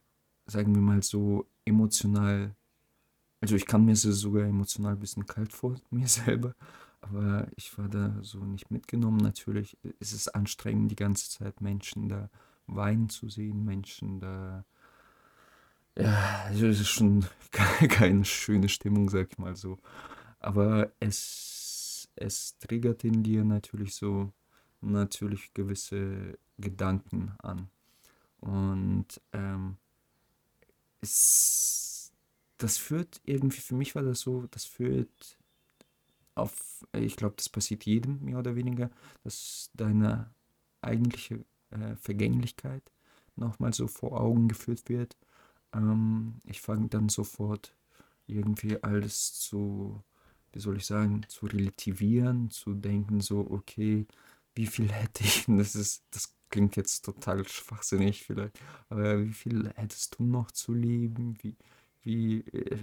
sagen wir mal so, emotional, also ich kann mir sogar emotional ein bisschen kalt vor mir selber, aber ich war da so nicht mitgenommen. Natürlich ist es anstrengend, die ganze Zeit Menschen da weinen zu sehen, Menschen da. Ja, also es ist schon keine schöne Stimmung, sag ich mal so. Aber es, es triggert in dir natürlich so natürlich gewisse Gedanken an. Und ähm, es, das führt irgendwie, für mich war das so, das führt auf, ich glaube, das passiert jedem mehr oder weniger, dass deine eigentliche äh, Vergänglichkeit nochmal so vor Augen geführt wird. Ähm, ich fange dann sofort irgendwie alles zu, wie soll ich sagen, zu relativieren, zu denken, so, okay, wie viel hätte ich, das ist, das klingt jetzt total schwachsinnig vielleicht, aber wie viel hättest du noch zu leben? Wie, wie, äh,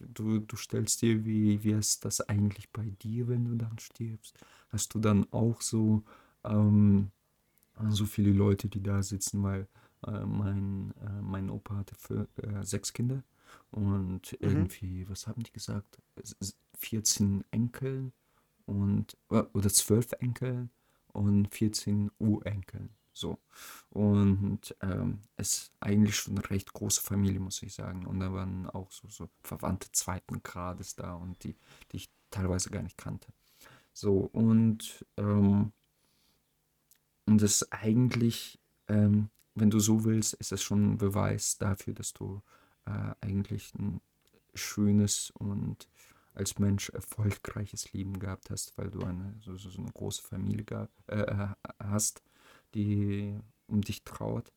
du, du stellst dir, wie wäre es das eigentlich bei dir, wenn du dann stirbst? Hast du dann auch so, ähm, so viele Leute, die da sitzen, weil äh, mein, äh, mein Opa hatte für, äh, sechs Kinder und mhm. irgendwie, was haben die gesagt? 14 Enkel und, äh, oder zwölf Enkel und 14 Urenkeln. So. Und ähm, es ist eigentlich schon eine recht große Familie, muss ich sagen. Und da waren auch so, so Verwandte zweiten Grades da und die, die ich teilweise gar nicht kannte. So, und, ähm, und das ist eigentlich, ähm, wenn du so willst, ist es schon ein Beweis dafür, dass du äh, eigentlich ein schönes und als Mensch erfolgreiches Leben gehabt hast, weil du eine so, so eine große Familie gab, äh, hast, die um dich trauert.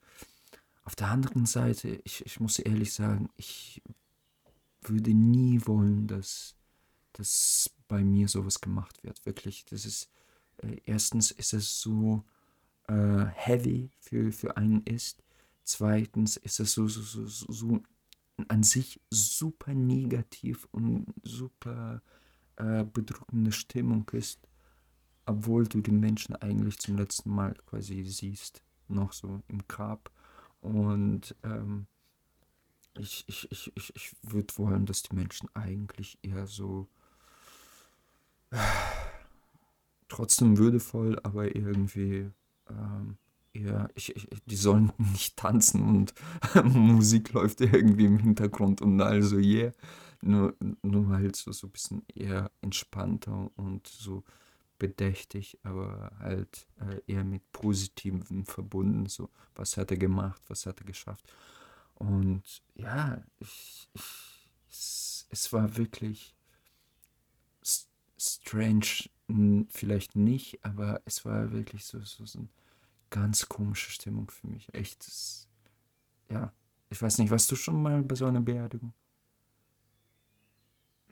Auf der anderen Seite, ich, ich muss ehrlich sagen, ich würde nie wollen, dass, dass bei mir sowas gemacht wird. Wirklich, das ist, äh, erstens ist es so äh, heavy für, für einen ist. Zweitens ist es so, so, so, so an sich super negativ und super äh, bedrückende Stimmung ist, obwohl du den Menschen eigentlich zum letzten Mal quasi siehst, noch so im Grab. Und ähm, ich, ich, ich, ich, ich würde wollen, dass die Menschen eigentlich eher so äh, trotzdem würdevoll, aber irgendwie ähm, ja, ich, ich, die sollen nicht tanzen und Musik läuft irgendwie im Hintergrund und also yeah. Nur, nur halt so, so ein bisschen eher entspannter und so bedächtig, aber halt äh, eher mit Positivem verbunden. So, was hat er gemacht, was hat er geschafft. Und ja, ich, ich, es, es war wirklich strange, vielleicht nicht, aber es war wirklich so, so, so ein ganz komische Stimmung für mich. Echt. Das, ja. Ich weiß nicht, warst du schon mal bei so einer Beerdigung?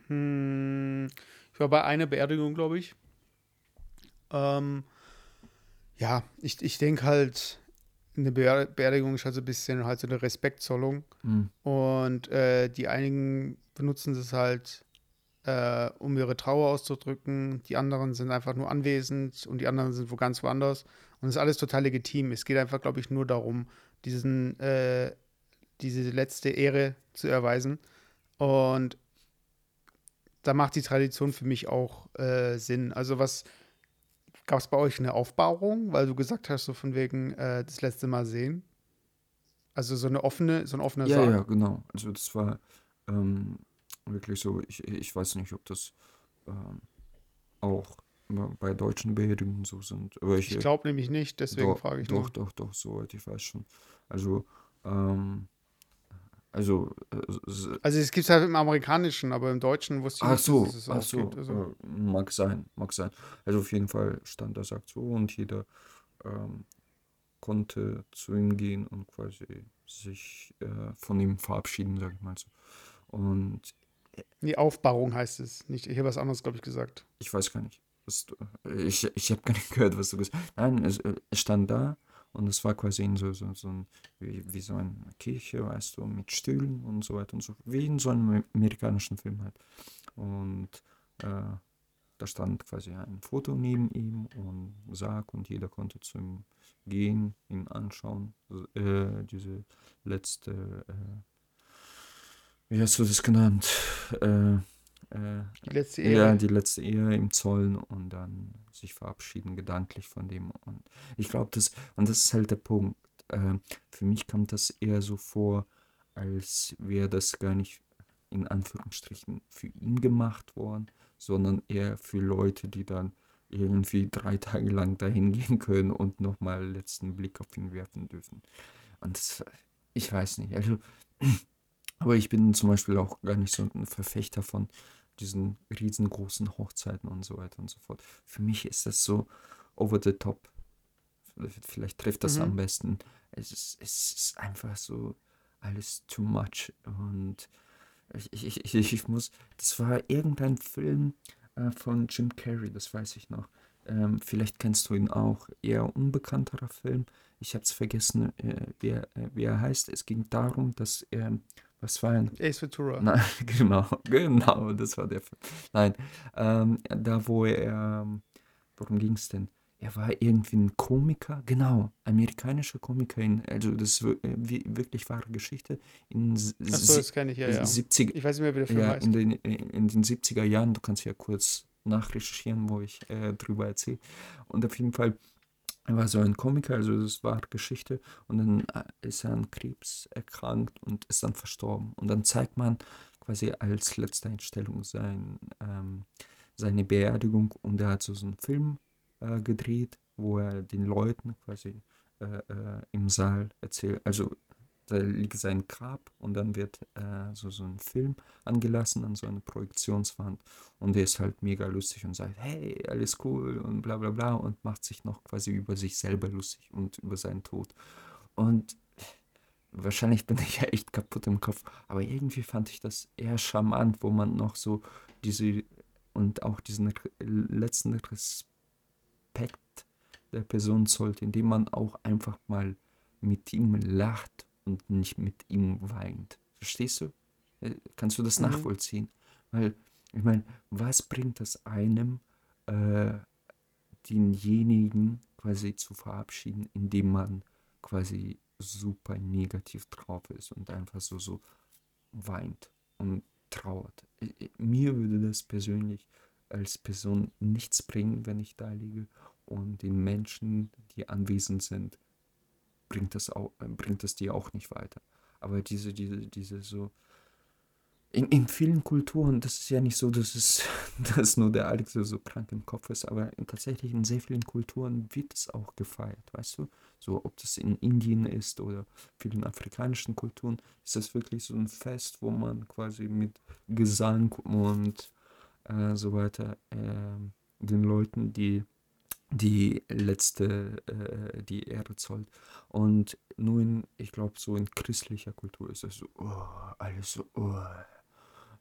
Hm, ich war bei einer Beerdigung, glaube ich. Ähm, ja, ich, ich denke halt, eine Beerdigung ist halt so ein bisschen halt so eine Respektzollung. Mhm. Und äh, die einigen benutzen es halt, äh, um ihre Trauer auszudrücken. Die anderen sind einfach nur anwesend und die anderen sind wo ganz woanders. Und das ist alles total legitim. Es geht einfach, glaube ich, nur darum, diesen, äh, diese letzte Ehre zu erweisen. Und da macht die Tradition für mich auch äh, Sinn. Also was gab es bei euch eine Aufbauung, weil du gesagt hast, so von wegen äh, das letzte Mal sehen? Also so eine offene, so ein offener ja, Saal. Ja, genau. Also das war ähm, wirklich so, ich, ich weiß nicht, ob das ähm, auch bei deutschen Beerdigungen so sind. Aber ich glaube nämlich nicht, deswegen doch, frage ich Doch, nur. doch, doch, soweit ich weiß schon. Also, ähm, also. Äh, also, es gibt es halt im Amerikanischen, aber im Deutschen wusste ich ach nicht, so, dass es ach so, gibt. Also. Äh, mag sein, mag sein. Also, auf jeden Fall stand da sagt so und jeder ähm, konnte zu ihm gehen und quasi sich äh, von ihm verabschieden, sag ich mal so. Und. Die Aufbauung heißt es nicht. Ich habe was anderes, glaube ich, gesagt. Ich weiß gar nicht. Ich, ich habe gar nicht gehört, was du gesagt hast. Nein, es, es, stand da und es war quasi in so, so, so ein, wie, wie so eine Kirche, weißt du, mit Stühlen und so weiter und so, wie in so einem amerikanischen Film halt. Und äh, da stand quasi ein Foto neben ihm und Sarg und jeder konnte zu ihm gehen, ihn anschauen. Äh, diese letzte, äh, wie hast du das genannt? Äh, äh, Die letzte ja, Ehe. die letzte Ehe im Zollen und dann sich verabschieden gedanklich von dem. Und ich glaube, das, und das ist halt der Punkt. Äh, für mich kommt das eher so vor, als wäre das gar nicht in Anführungsstrichen für ihn gemacht worden, sondern eher für Leute, die dann irgendwie drei Tage lang dahin gehen können und nochmal letzten Blick auf ihn werfen dürfen. Und das, ich weiß nicht, also, aber ich bin zum Beispiel auch gar nicht so ein Verfechter von diesen riesengroßen Hochzeiten und so weiter und so fort. Für mich ist das so over the top. Vielleicht trifft das Mhm. am besten. Es ist, es ist einfach so alles too much. Und ich, ich, ich, muss, das war irgendein Film äh, von Jim Carrey, das weiß ich noch. Ähm, vielleicht kennst du ihn auch. Eher unbekannterer Film. Ich habe es vergessen, äh, wie, er, äh, wie er heißt. Es ging darum, dass er, was war ein Ace Ventura. Nein, genau, genau, das war der Film. Nein, ähm, da wo er, ähm, worum ging es denn? Er war irgendwie ein Komiker, genau, amerikanischer Komiker, in, also das ist äh, wirklich wahre Geschichte, in Achso, das kenne ich ja, ja. 70, Ich weiß nicht mehr, wie der Film ja, heißt. in den, in den 70er Jahren, du kannst ja kurz nachrecherchieren, wo ich äh, drüber erzähle. Und auf jeden Fall, er war so ein Komiker, also das war Geschichte. Und dann äh, ist er an Krebs erkrankt und ist dann verstorben. Und dann zeigt man quasi als letzte Einstellung sein, ähm, seine Beerdigung. Und er hat so, einen Film äh, gedreht, wo er den Leuten quasi äh, äh, im Saal erzählt, also da liegt sein Grab und dann wird äh, so, so ein Film angelassen an so eine Projektionswand und der ist halt mega lustig und sagt, hey, alles cool und bla bla bla und macht sich noch quasi über sich selber lustig und über seinen Tod. Und wahrscheinlich bin ich ja echt kaputt im Kopf, aber irgendwie fand ich das eher charmant, wo man noch so diese und auch diesen letzten Respekt der Person zollt, indem man auch einfach mal mit ihm lacht und nicht mit ihm weint. Verstehst du? Äh, Kannst du das Mhm. nachvollziehen? Weil, ich meine, was bringt es einem, äh, denjenigen quasi zu verabschieden, indem man quasi super negativ drauf ist und einfach so, so weint und trauert. I- i- Mir würde das persönlich als Person nichts bringen, wenn ich da liege und den Menschen, die anwesend sind, bringt das auch, äh, bringt das dir auch nicht weiter. Aber diese, diese, diese so. In, in vielen Kulturen, das ist ja nicht so, dass es dass nur der Alex so, krank im Kopf ist, aber tatsächlich in sehr vielen Kulturen wird es auch gefeiert, weißt du? So, ob das in Indien ist oder vielen afrikanischen Kulturen, ist das wirklich so ein Fest, wo man quasi mit Gesang und äh, so weiter ähm, den Leuten die die letzte, äh, die Ehre zollt. Und nur in, ich glaube, so in christlicher Kultur ist das so, oh, alles so, oh,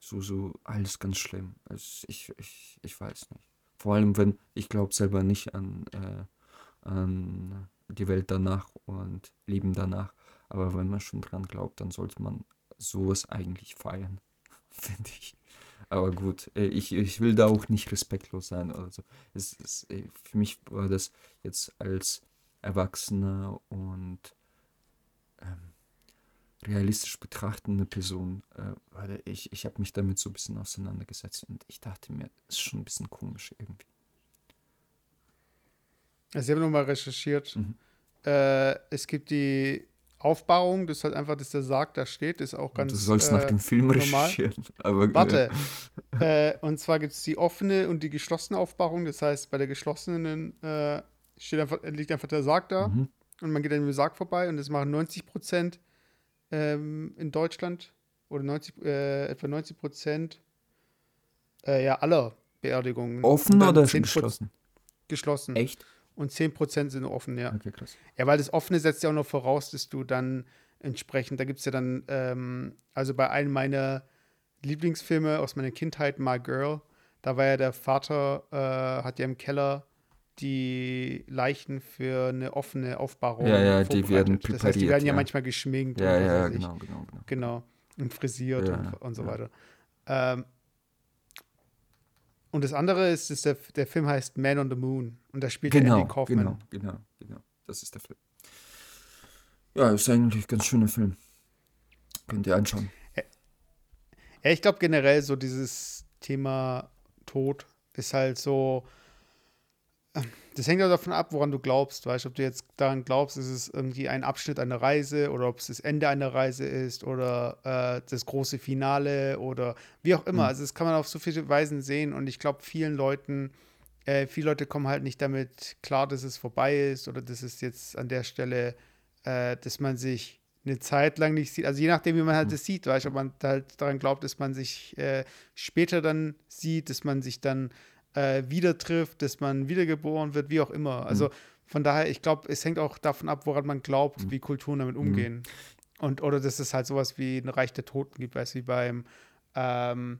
so, so, alles ganz schlimm. Also ich, ich, ich weiß nicht. Vor allem, wenn, ich glaube selber nicht an, äh, an die Welt danach und Leben danach. Aber wenn man schon dran glaubt, dann sollte man sowas eigentlich feiern, finde ich. Aber gut, äh, ich, ich will da auch nicht respektlos sein oder so. Es, es, äh, für mich war das jetzt als Erwachsener und ähm, realistisch betrachtende Person, äh, weil ich, ich habe mich damit so ein bisschen auseinandergesetzt und ich dachte mir, das ist schon ein bisschen komisch irgendwie. Also, ich habe nochmal recherchiert. Mhm. Äh, es gibt die Aufbauung, das ist halt einfach, dass der Sarg da steht, ist auch ganz. du sollst nach äh, dem Film recherchieren. Aber, Warte. äh, und zwar gibt es die offene und die geschlossene Aufbauung. Das heißt, bei der geschlossenen äh, steht einfach, liegt einfach der Sarg da Mhm. und man geht an dem Sarg vorbei und das machen 90 Prozent ähm, in Deutschland oder 90, äh, etwa 90 Prozent äh, ja, aller Beerdigungen. Offen oder 10% geschlossen? Geschlossen. Echt? Und 10 Prozent sind offen, ja. Okay, krass. Ja, weil das Offene setzt ja auch noch voraus, dass du dann entsprechend, da gibt es ja dann, ähm, also bei einem meiner Lieblingsfilme aus meiner Kindheit, My Girl, da war ja der Vater, äh, hat ja im Keller die Leichen für eine offene Aufbahrung Ja, ja, die werden Das heißt, die werden ja, ja. manchmal geschminkt Ja, ja, genau, genau, genau. Genau. Und frisiert Ja, und, und so weiter. Ähm, und das andere ist, ist der, der Film heißt Man on the Moon. Und da spielt Genau, Andy Kaufman. genau, genau, genau. Das ist der Film. Ja, ist eigentlich ein ganz schöner Film. Könnt ihr anschauen. Ja, ich glaube generell so dieses Thema Tod ist halt so, das hängt auch davon ab, woran du glaubst, weißt du, ob du jetzt daran glaubst, ist es irgendwie ein Abschnitt einer Reise oder ob es das Ende einer Reise ist oder äh, das große Finale oder wie auch immer. Mhm. Also das kann man auf so viele Weisen sehen und ich glaube, vielen Leuten, äh, viele Leute kommen halt nicht damit klar, dass es vorbei ist oder dass es jetzt an der Stelle, äh, dass man sich eine Zeit lang nicht sieht. Also je nachdem, wie man halt mhm. das sieht, weißt du, ob man halt daran glaubt, dass man sich äh, später dann sieht, dass man sich dann äh, wieder trifft, dass man wiedergeboren wird, wie auch immer. Also mhm. von daher, ich glaube, es hängt auch davon ab, woran man glaubt, mhm. wie Kulturen damit mhm. umgehen. Und, oder dass es halt sowas wie ein Reich der Toten gibt, weißt du, wie beim ähm,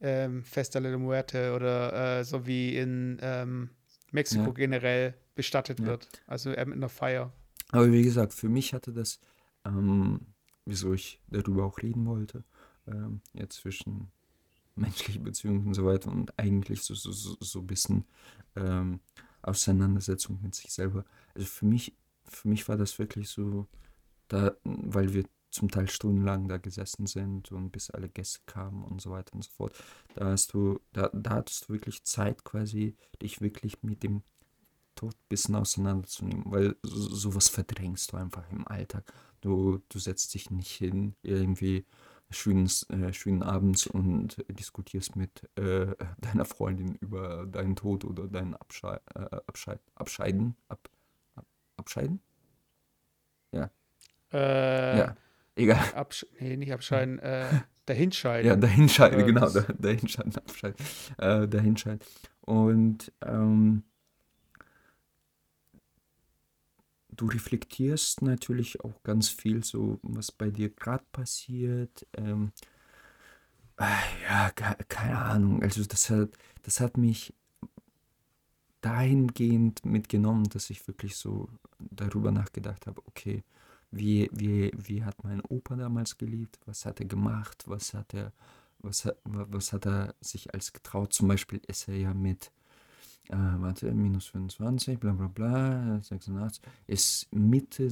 ähm, Festa de la Muerte oder äh, so wie in ähm, Mexiko ja. generell bestattet ja. wird. Also äh, mit einer Feier. Aber wie gesagt, für mich hatte das, ähm, wieso ich darüber auch reden wollte, ähm, jetzt zwischen menschliche Beziehungen und so weiter und eigentlich so, so, so, so ein bisschen ähm, Auseinandersetzung mit sich selber. Also für mich, für mich war das wirklich so, da, weil wir zum Teil stundenlang da gesessen sind und bis alle Gäste kamen und so weiter und so fort. Da hast du, da, da hattest du wirklich Zeit quasi, dich wirklich mit dem Tod ein bisschen auseinanderzunehmen, weil so, sowas verdrängst du einfach im Alltag. Du, du setzt dich nicht hin, irgendwie schönen, äh, schönen Abends und diskutierst mit äh, deiner Freundin über deinen Tod oder dein Abschei äh, Abschei Abscheiden. Ab Ab Abscheiden? Ja. Äh, ja, egal. Absch nee, nicht abscheiden, äh, dahinscheiden. Ja, dahinscheiden, genau. Dahinscheiden, abscheiden. Äh, dahinscheiden. Und ähm, du reflektierst natürlich auch ganz viel so, was bei dir gerade passiert. Ähm, äh, ja, keine Ahnung. Also das hat, das hat mich dahingehend mitgenommen, dass ich wirklich so darüber nachgedacht habe, okay, wie, wie, wie hat mein Opa damals geliebt, was hat er gemacht, was hat er, was was hat er sich als getraut, zum Beispiel ist er ja mit äh, warte, minus 25, bla bla bla, 86, ist Mitte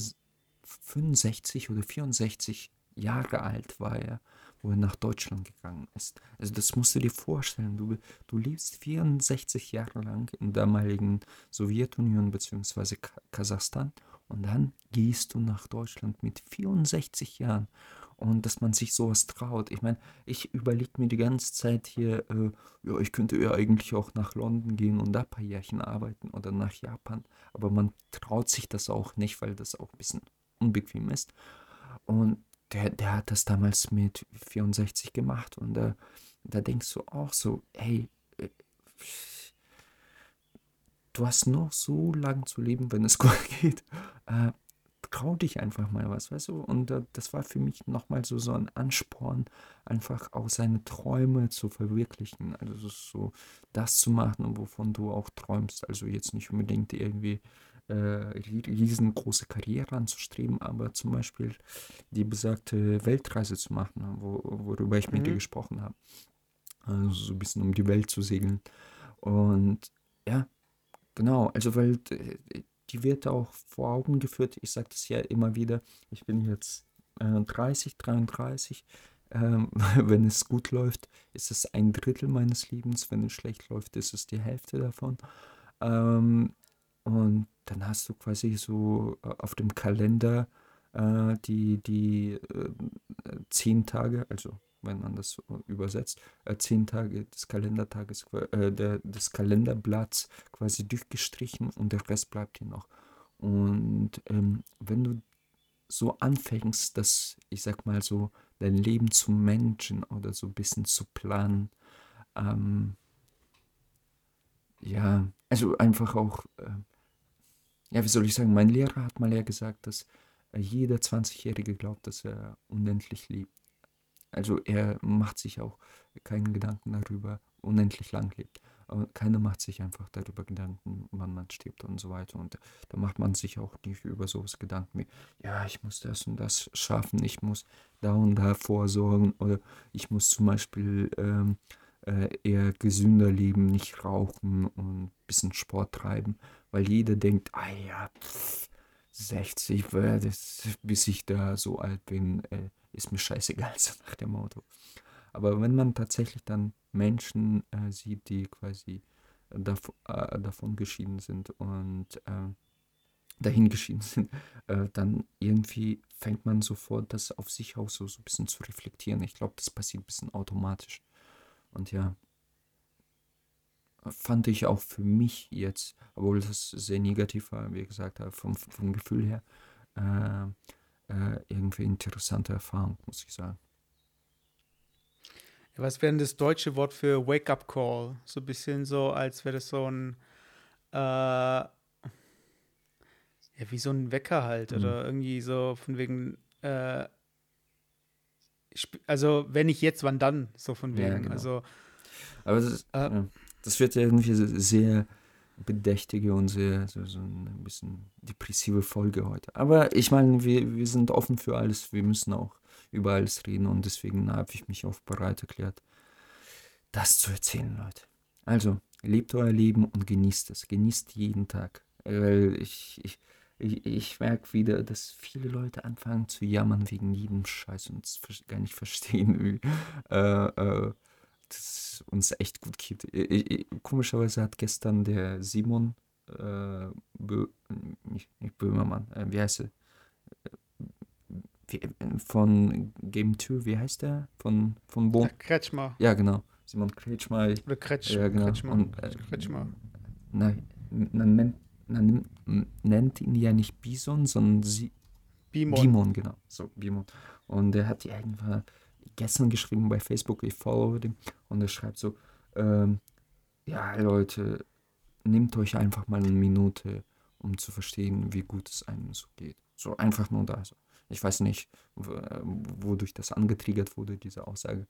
65 oder 64 Jahre alt war er, wo er nach Deutschland gegangen ist. Also das musst du dir vorstellen, du, du lebst 64 Jahre lang in der damaligen Sowjetunion bzw. Kasachstan und dann gehst du nach Deutschland mit 64 Jahren und dass man sich sowas traut. Ich meine, ich überlege mir die ganze Zeit hier, äh, ja, ich könnte ja eigentlich auch nach London gehen und da ein paar Jährchen arbeiten oder nach Japan, aber man traut sich das auch nicht, weil das auch ein bisschen unbequem ist. Und der, der hat das damals mit 64 gemacht und äh, da denkst du auch so, hey, äh, du hast noch so lange zu leben, wenn es gut geht. Äh, trau dich einfach mal was, weißt du? Und äh, das war für mich nochmal so, so ein Ansporn, einfach auch seine Träume zu verwirklichen. Also so das zu machen, wovon du auch träumst. Also jetzt nicht unbedingt irgendwie äh, riesengroße Karriere anzustreben, aber zum Beispiel die besagte Weltreise zu machen, wo, worüber ich mhm. mit dir mhm. gesprochen habe. Also so ein bisschen um die Welt zu segeln. Und ja, genau, also weil äh, die wird auch vor Augen geführt. Ich sage das ja immer wieder. Ich bin jetzt äh, 30, 33. Ähm, wenn es gut läuft, ist es ein Drittel meines Lebens. Wenn es schlecht läuft, ist es die Hälfte davon. Ähm, und dann hast du quasi so äh, auf dem Kalender äh, die, die äh, zehn Tage, also wenn man das so übersetzt, äh, zehn Tage des Kalendertages, äh, der, des Kalenderblatts quasi durchgestrichen und der Rest bleibt hier noch. Und ähm, wenn du so anfängst, dass ich sag mal so dein Leben zu managen oder so ein bisschen zu planen, ähm, ja, also einfach auch, äh, ja, wie soll ich sagen, mein Lehrer hat mal ja gesagt, dass äh, jeder 20-Jährige glaubt, dass er unendlich lebt. Also er macht sich auch keinen Gedanken darüber, unendlich lang lebt. Aber keiner macht sich einfach darüber Gedanken, wann man stirbt und so weiter. Und da macht man sich auch nicht über sowas Gedanken wie, ja, ich muss das und das schaffen, ich muss da und da vorsorgen oder ich muss zum Beispiel ähm, äh, eher gesünder leben, nicht rauchen und ein bisschen Sport treiben, weil jeder denkt, ah ja, pff, 60, das, bis ich da so alt bin, äh, ist mir scheißegal, so nach dem Motto. Aber wenn man tatsächlich dann Menschen äh, sieht, die quasi dav äh, davon geschieden sind und äh, dahin geschieden sind, äh, dann irgendwie fängt man sofort das auf sich auch so, so ein bisschen zu reflektieren. Ich glaube, das passiert ein bisschen automatisch. Und ja, fand ich auch für mich jetzt, obwohl das sehr negativ war, wie gesagt, vom, vom Gefühl her, äh, äh, irgendwie interessante Erfahrung, muss ich sagen. Ja, was wäre denn das deutsche Wort für Wake-up-Call? So ein bisschen so, als wäre das so ein, äh, ja, wie so ein Wecker halt. Mhm. Oder irgendwie so von wegen, äh, also wenn nicht jetzt, wann dann? So von wegen. Ja, genau. Also, aber das, ist, äh, ja, das wird irgendwie sehr bedächtige und sehr so, so ein bisschen depressive Folge heute. Aber ich meine, wir, wir sind offen für alles. Wir müssen auch über alles reden und deswegen habe ich mich auch bereit erklärt, das zu erzählen, Leute. Also, lebt euer Leben und genießt es. Genießt jeden Tag. Weil ich, ich, ich, ich merke wieder, dass viele Leute anfangen zu jammern wegen jedem Scheiß und es gar nicht verstehen, wie äh, äh, das uns echt gut geht. Ich, komischerweise hat gestern der Simon äh, Bö, nicht, nicht Böhmermann, äh, wie heißt er? von Game 2, wie heißt der? Von, von Bo Kretschmer. Ja, genau. Simon Kretschmer. Oder Kretsch, ja, genau. Kretschmer. Und, äh, Kretschmer. Nein, man nennt, man nennt ihn ja nicht Bison, sondern sie Bimon. Bimon, genau. So, Bimon. Und er hat die irgendwann gestern geschrieben bei Facebook, ich follow dem, und er schreibt so, ähm, ja, Leute, nehmt euch einfach mal eine Minute, um zu verstehen, wie gut es einem so geht. So einfach nur da. So. Ich weiß nicht, wodurch das angetriggert wurde, diese Aussage.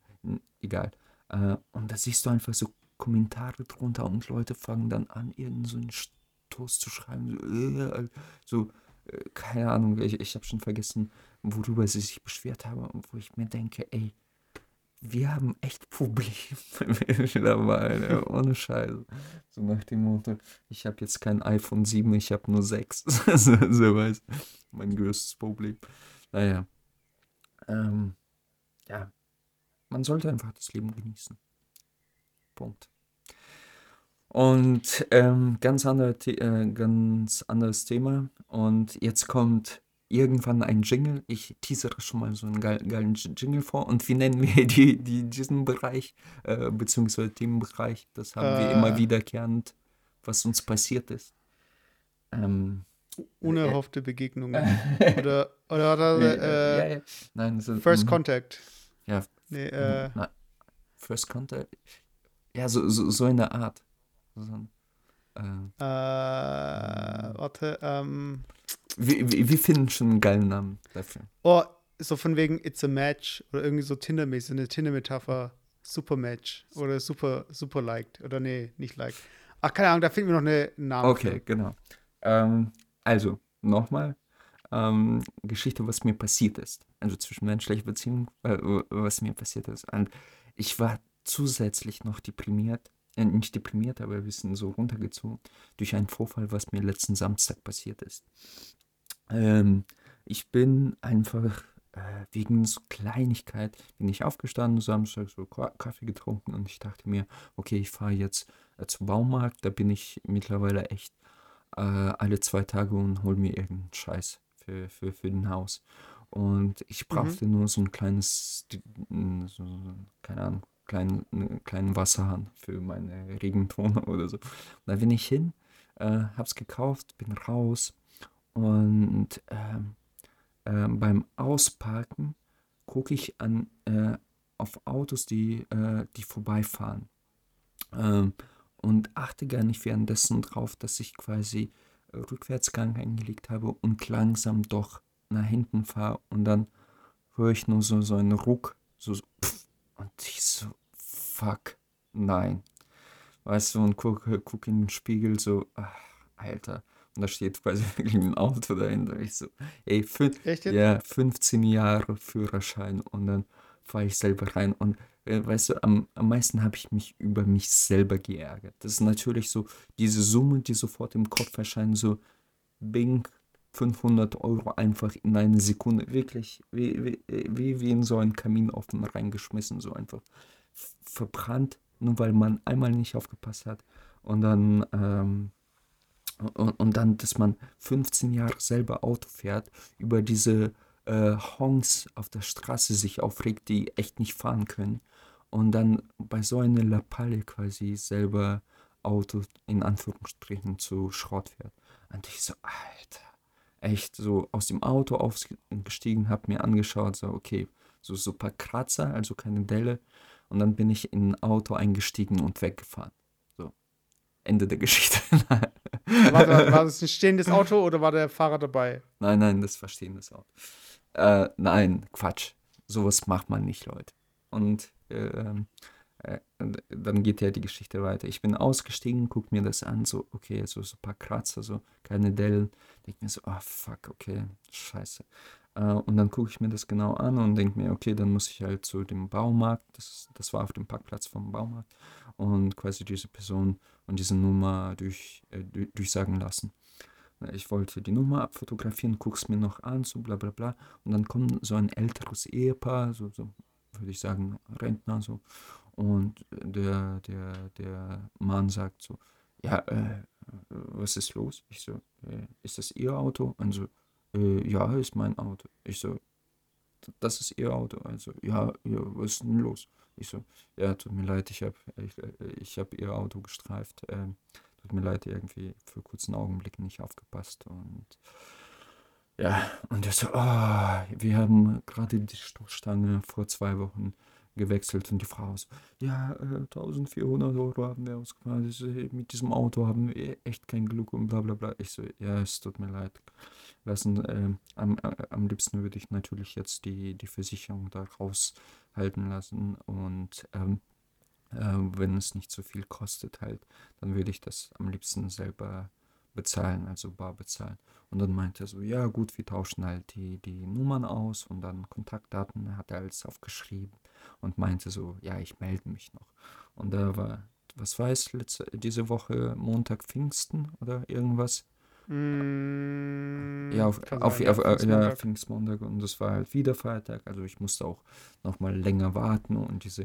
Egal. Äh, und da siehst du einfach so Kommentare drunter und Leute fangen dann an, irgendeinen so Stoß zu schreiben. So, äh, so äh, keine Ahnung, ich, ich habe schon vergessen, worüber sie sich beschwert haben und wo ich mir denke, ey, wir haben echt Probleme ne? ohne Scheiße. So nach dem Motto, ich habe jetzt kein iPhone 7, ich habe nur 6. so, so weiß mein größtes Problem. Naja. Ähm, ja. Man sollte einfach das Leben genießen. Punkt. Und ähm, ganz, andere, äh, ganz anderes Thema. Und jetzt kommt irgendwann ein Jingle. Ich teasere schon mal so einen geilen Jingle vor. Und wie nennen wir die, die, diesen Bereich, äh, beziehungsweise Themenbereich? Das haben äh. wir immer äh. wiederkehrend, was uns passiert ist. Ähm, Unerhoffte Begegnungen. oder, oder, oder äh, ja, ja. Nein, so, First mhm. Contact. Ja. Nee, äh, na, First Contact. Ja, so, so, so in der Art. So, äh, äh, warte, ähm. Wir, wir, wir, finden schon einen geilen Namen dafür. Oh, so von wegen It's a Match oder irgendwie so Tinder-mäßig, eine Tinder-Metapher. Super Match oder super, super liked oder nee, nicht liked. Ach, keine Ahnung, da finden wir noch eine Namen. Okay, für. genau. Ähm, also, nochmal, ähm, Geschichte, was mir passiert ist. Also zwischenmenschliche Beziehung, äh, was mir passiert ist. Und ich war zusätzlich noch deprimiert, äh, nicht deprimiert, aber ein bisschen so runtergezogen durch einen Vorfall, was mir letzten Samstag passiert ist. Ähm, ich bin einfach äh, wegen so Kleinigkeit, bin ich aufgestanden, Samstag so Kaffee getrunken und ich dachte mir, okay, ich fahre jetzt äh, zum Baumarkt, da bin ich mittlerweile echt äh, alle zwei Tage und hole mir irgendeinen Scheiß für, für, für den Haus. Und ich mhm. brauchte mhm. nur so ein kleines, so, keine Ahnung, kleinen, kleinen Wasserhahn für meine Regentonne oder so. Und da bin ich hin, äh, hab's gekauft, bin raus und äh, äh, beim Ausparken gucke ich an äh, auf Autos, die, äh, die vorbeifahren. Ähm, und achte gar nicht währenddessen drauf, dass ich quasi Rückwärtsgang eingelegt habe und langsam doch nach hinten fahre und dann höre ich nur so, so einen Ruck, so, so und ich so, fuck, nein. Weißt du, und gucke guck in den Spiegel so, ach, Alter. Und da steht quasi wirklich ein Auto dahinter. Ich so, ey, ja, 15 Jahre Führerschein und dann fahre ich selber rein und äh, weißt du, am, am meisten habe ich mich über mich selber geärgert. Das ist natürlich so diese Summe, die sofort im Kopf erscheint, so Bing, 500 Euro einfach in eine Sekunde, wirklich, wie, wie, wie, wie in so einen Kaminofen reingeschmissen, so einfach verbrannt, nur weil man einmal nicht aufgepasst hat. Und dann, ähm, und, und dann, dass man 15 Jahre selber Auto fährt, über diese äh, Honks auf der Straße sich aufregt, die echt nicht fahren können. Und dann bei so einer Lappalle quasi selber Auto in Anführungsstrichen zu Schrott fährt. Und ich so, Alter echt so aus dem Auto aufgestiegen, habe mir angeschaut, so okay, so super Kratzer, also keine Delle. Und dann bin ich in ein Auto eingestiegen und weggefahren. So, Ende der Geschichte. war, das, war, das ein stehendes Auto oder war der Fahrer dabei? Nein, nein, das war stehendes Auto. Äh, nein, Quatsch. Sowas macht man nicht, Leute. Und äh, äh, dann geht ja die Geschichte weiter. Ich bin ausgestiegen, guck mir das an, so, okay, so, so ein paar Kratzer, so keine Dellen. Denk mir so, ah, oh, fuck, okay, scheiße. Äh, und dann gucke ich mir das genau an und denke mir, okay, dann muss ich halt zu dem Baumarkt, das, das war auf dem Parkplatz vom Baumarkt, und quasi diese Person und diese Nummer durch, äh, durchsagen lassen. Ich wollte die Nummer abfotografieren, guck's mir noch an, so bla bla bla. Und dann kommt so ein älteres Ehepaar, so, so würde ich sagen, Rentner, so. Und der, der, der Mann sagt so, ja, äh, was ist los? Ich so, äh, ist das Ihr Auto? Und so, äh, ja, ist mein Auto. Ich so, das ist Ihr Auto. Also, ja, ja, was ist denn los? Ich so, ja, tut mir leid, ich habe ich, ich hab Ihr Auto gestreift. Ähm, tut mir leid, irgendwie für kurzen Augenblick nicht aufgepasst. Und ja, und er so, oh, wir haben gerade die Stoßstange vor zwei Wochen gewechselt und die Frau so, ja, äh, 1400 Euro haben wir ausgemacht, mit diesem Auto haben wir echt kein Glück und bla bla bla. Ich so, ja, es tut mir leid. Lassen, äh, am, äh, am liebsten würde ich natürlich jetzt die, die Versicherung da raushalten lassen und ähm, äh, wenn es nicht so viel kostet halt, dann würde ich das am liebsten selber bezahlen, also bar bezahlen. Und dann meinte er so, ja gut, wir tauschen halt die, die Nummern aus und dann Kontaktdaten hat er alles aufgeschrieben und meinte so, ja, ich melde mich noch. Und da war, was es, letzte, diese Woche Montag Pfingsten oder irgendwas? Mm, ja, auf, auf, sein, auf, auf Pfingstmontag. ja, Pfingstmontag und das war halt wieder Feiertag, also ich musste auch nochmal länger warten und diese,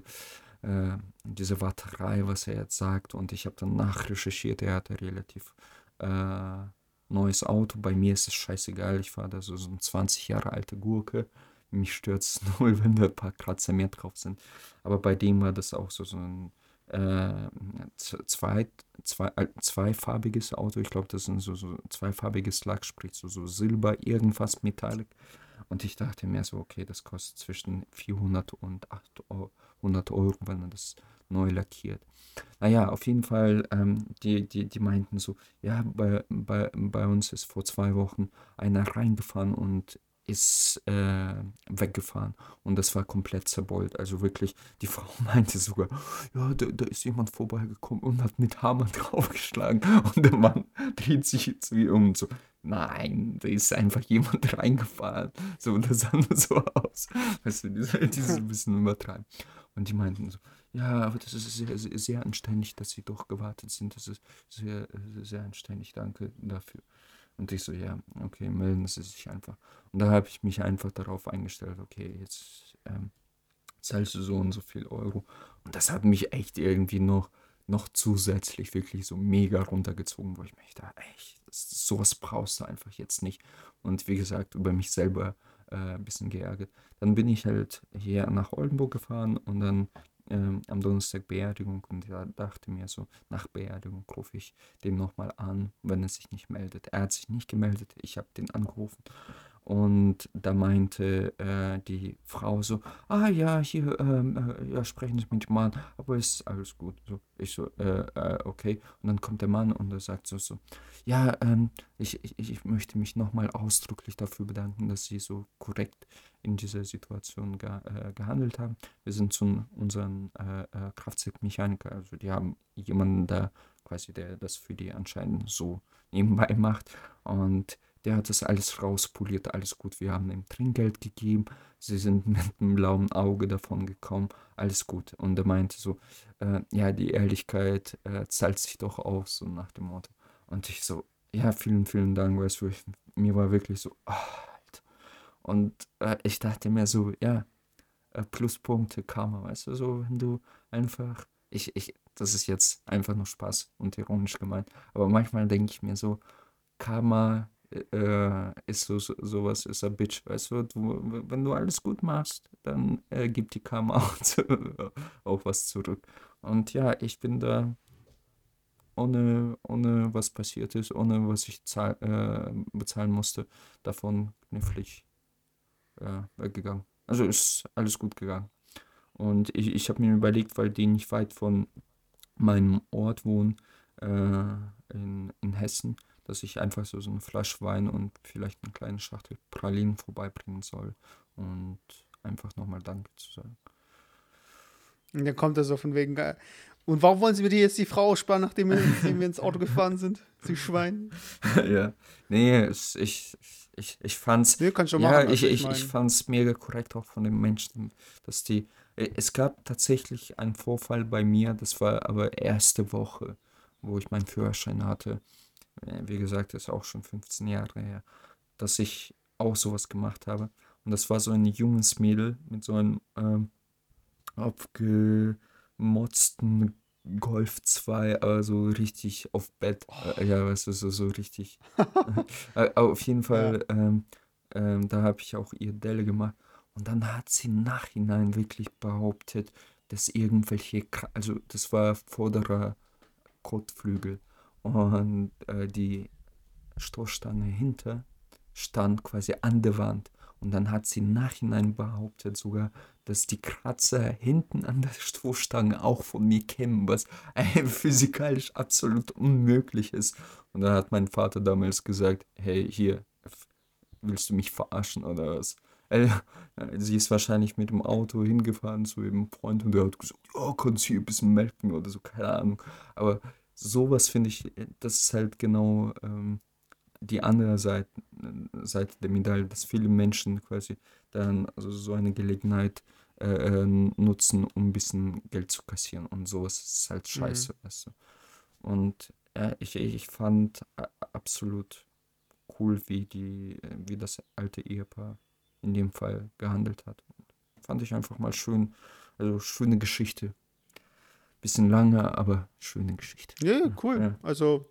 äh, diese Warterei, was er jetzt sagt und ich habe dann nachrecherchiert, er hatte relativ äh, neues Auto. Bei mir ist es scheißegal. Ich fahre da so, so eine 20 Jahre alte Gurke. Mich stört es null, wenn da ein paar Kratzer mehr drauf sind. Aber bei dem war das auch so, so ein äh, zwei, zwei, äh, zweifarbiges Auto. Ich glaube, das ist so, so zweifarbiges Lack, sprich so, so Silber, irgendwas Metallic. Und ich dachte mir so, okay, das kostet zwischen 400 und 800 Euro, wenn man das neu lackiert. Naja, auf jeden Fall, ähm, die, die, die meinten so, ja, bei, bei, bei uns ist vor zwei Wochen einer reingefahren und ist äh, weggefahren und das war komplett zerbeult. Also wirklich, die Frau meinte sogar, ja, da, da ist jemand vorbeigekommen und hat mit Hammer draufgeschlagen und der Mann dreht sich jetzt wie um und so, nein, da ist einfach jemand reingefahren. So, das sah nur so aus. Weißt du, dieses, ein bisschen übertreiben. Und die meinten so, ja, aber das ist sehr, sehr, sehr anständig, dass Sie doch gewartet sind. Das ist sehr, sehr anständig. Danke dafür. Und ich so, ja, okay, melden Sie sich einfach. Und da habe ich mich einfach darauf eingestellt, okay, jetzt ähm, zahlst du so und so viel Euro. Und das hat mich echt irgendwie noch, noch zusätzlich wirklich so mega runtergezogen, wo ich mich da, echt, sowas brauchst du einfach jetzt nicht. Und wie gesagt, über mich selber äh, ein bisschen geärgert. Dann bin ich halt hier nach Oldenburg gefahren und dann ähm, am Donnerstag Beerdigung und er dachte mir so, nach Beerdigung rufe ich den nochmal an, wenn er sich nicht meldet. Er hat sich nicht gemeldet, ich habe den angerufen und da meinte äh, die Frau so, ah ja, hier, ähm, äh, ja, sprechen Sie mit dem Mann, aber ist alles gut. So, ich so, äh, äh, okay. Und dann kommt der Mann und er sagt so, so ja, ähm, ich, ich, ich möchte mich nochmal ausdrücklich dafür bedanken, dass Sie so korrekt in dieser Situation ge äh, gehandelt haben. Wir sind zu unseren äh, Kraftzeugmechaniker, also die haben jemanden da quasi, der das für die anscheinend so nebenbei macht und der hat das alles rauspoliert, alles gut. Wir haben ihm Trinkgeld gegeben, sie sind mit einem blauen Auge davon gekommen, alles gut. Und er meinte so, äh, ja, die Ehrlichkeit äh, zahlt sich doch aus, so nach dem Motto. Und ich so, ja, vielen, vielen Dank, weißt du, ich, mir war wirklich so, ah, Alter. Und äh, ich dachte mir so, ja, äh, Pluspunkte Karma, weißt du, so, wenn du einfach, ich, ich, das ist jetzt einfach nur Spaß und ironisch gemeint, aber manchmal denke ich mir so, Karma äh, ist so, so sowas, ist ein Bitch, weißt du, du, wenn du alles gut machst, dann äh, gibt die Karma auch, auch was zurück. Und ja, ich bin da ohne, ohne was passiert ist, ohne was ich zahl, äh, bezahlen musste, davon knifflig äh, weggegangen. Also ist alles gut gegangen. Und ich, ich habe mir überlegt, weil die nicht weit von meinem Ort wohnen, äh, in, in Hessen, dass ich einfach so, so eine Flasche Wein und vielleicht eine kleine Schachtel Pralinen vorbeibringen soll und einfach nochmal Danke zu sagen. Und dann kommt er so von wegen, äh, und warum wollen Sie mir die jetzt die Frau ausspannen, nachdem wir, nachdem wir ins Auto gefahren sind? Sie Schwein. ja. Nee, es, ich, ich, ich fand's. Nee, kannst schon ja, machen, ich, ich, ich fand's mega korrekt auch von den Menschen, dass die. äh, Es gab tatsächlich einen Vorfall bei mir, das war aber erste Woche, wo ich meinen Führerschein hatte. Äh, Wie gesagt, das ist auch schon 15 Jahre her, dass ich auch sowas gemacht habe. Und das war so ein junges Mädel mit so einem ähm, aufgemotzten Golf 2, aber so richtig auf Bett. Äh, ja, weißt du, so, so richtig. Äh, auf jeden Fall, ähm, ähm, da habe ich auch ihr Delle gemacht. Und dann hat sie im Nachhinein wirklich behauptet, dass irgendwelche, also das war vorderer Kotflügel und äh, die Stoßstange hinter stand quasi an der Wand. Und dann hat sie Nachhinein behauptet sogar, dass die Kratzer hinten an der Stoßstange auch von mir kämen, was äh, physikalisch absolut unmöglich ist. Und dann hat mein Vater damals gesagt, hey, hier, willst du mich verarschen oder was? Äh, sie ist wahrscheinlich mit dem Auto hingefahren zu ihrem Freund und der hat gesagt, ja, kannst du hier ein bisschen melken oder so, keine Ahnung. Aber sowas finde ich, äh, das ist halt genau ähm, die andere Seite, Seite der Medaille, dass viele Menschen quasi dann also so eine Gelegenheit äh, äh, nutzen, um ein bisschen Geld zu kassieren und sowas ist halt scheiße, weißt du. Und ja, ich, ich fand absolut cool, wie die, äh, wie das alte Ehepaar in dem Fall gehandelt hat. Fand ich einfach mal schön, also schöne Geschichte. Bisschen lange, aber schöne Geschichte. Ja, cool. Ja. Also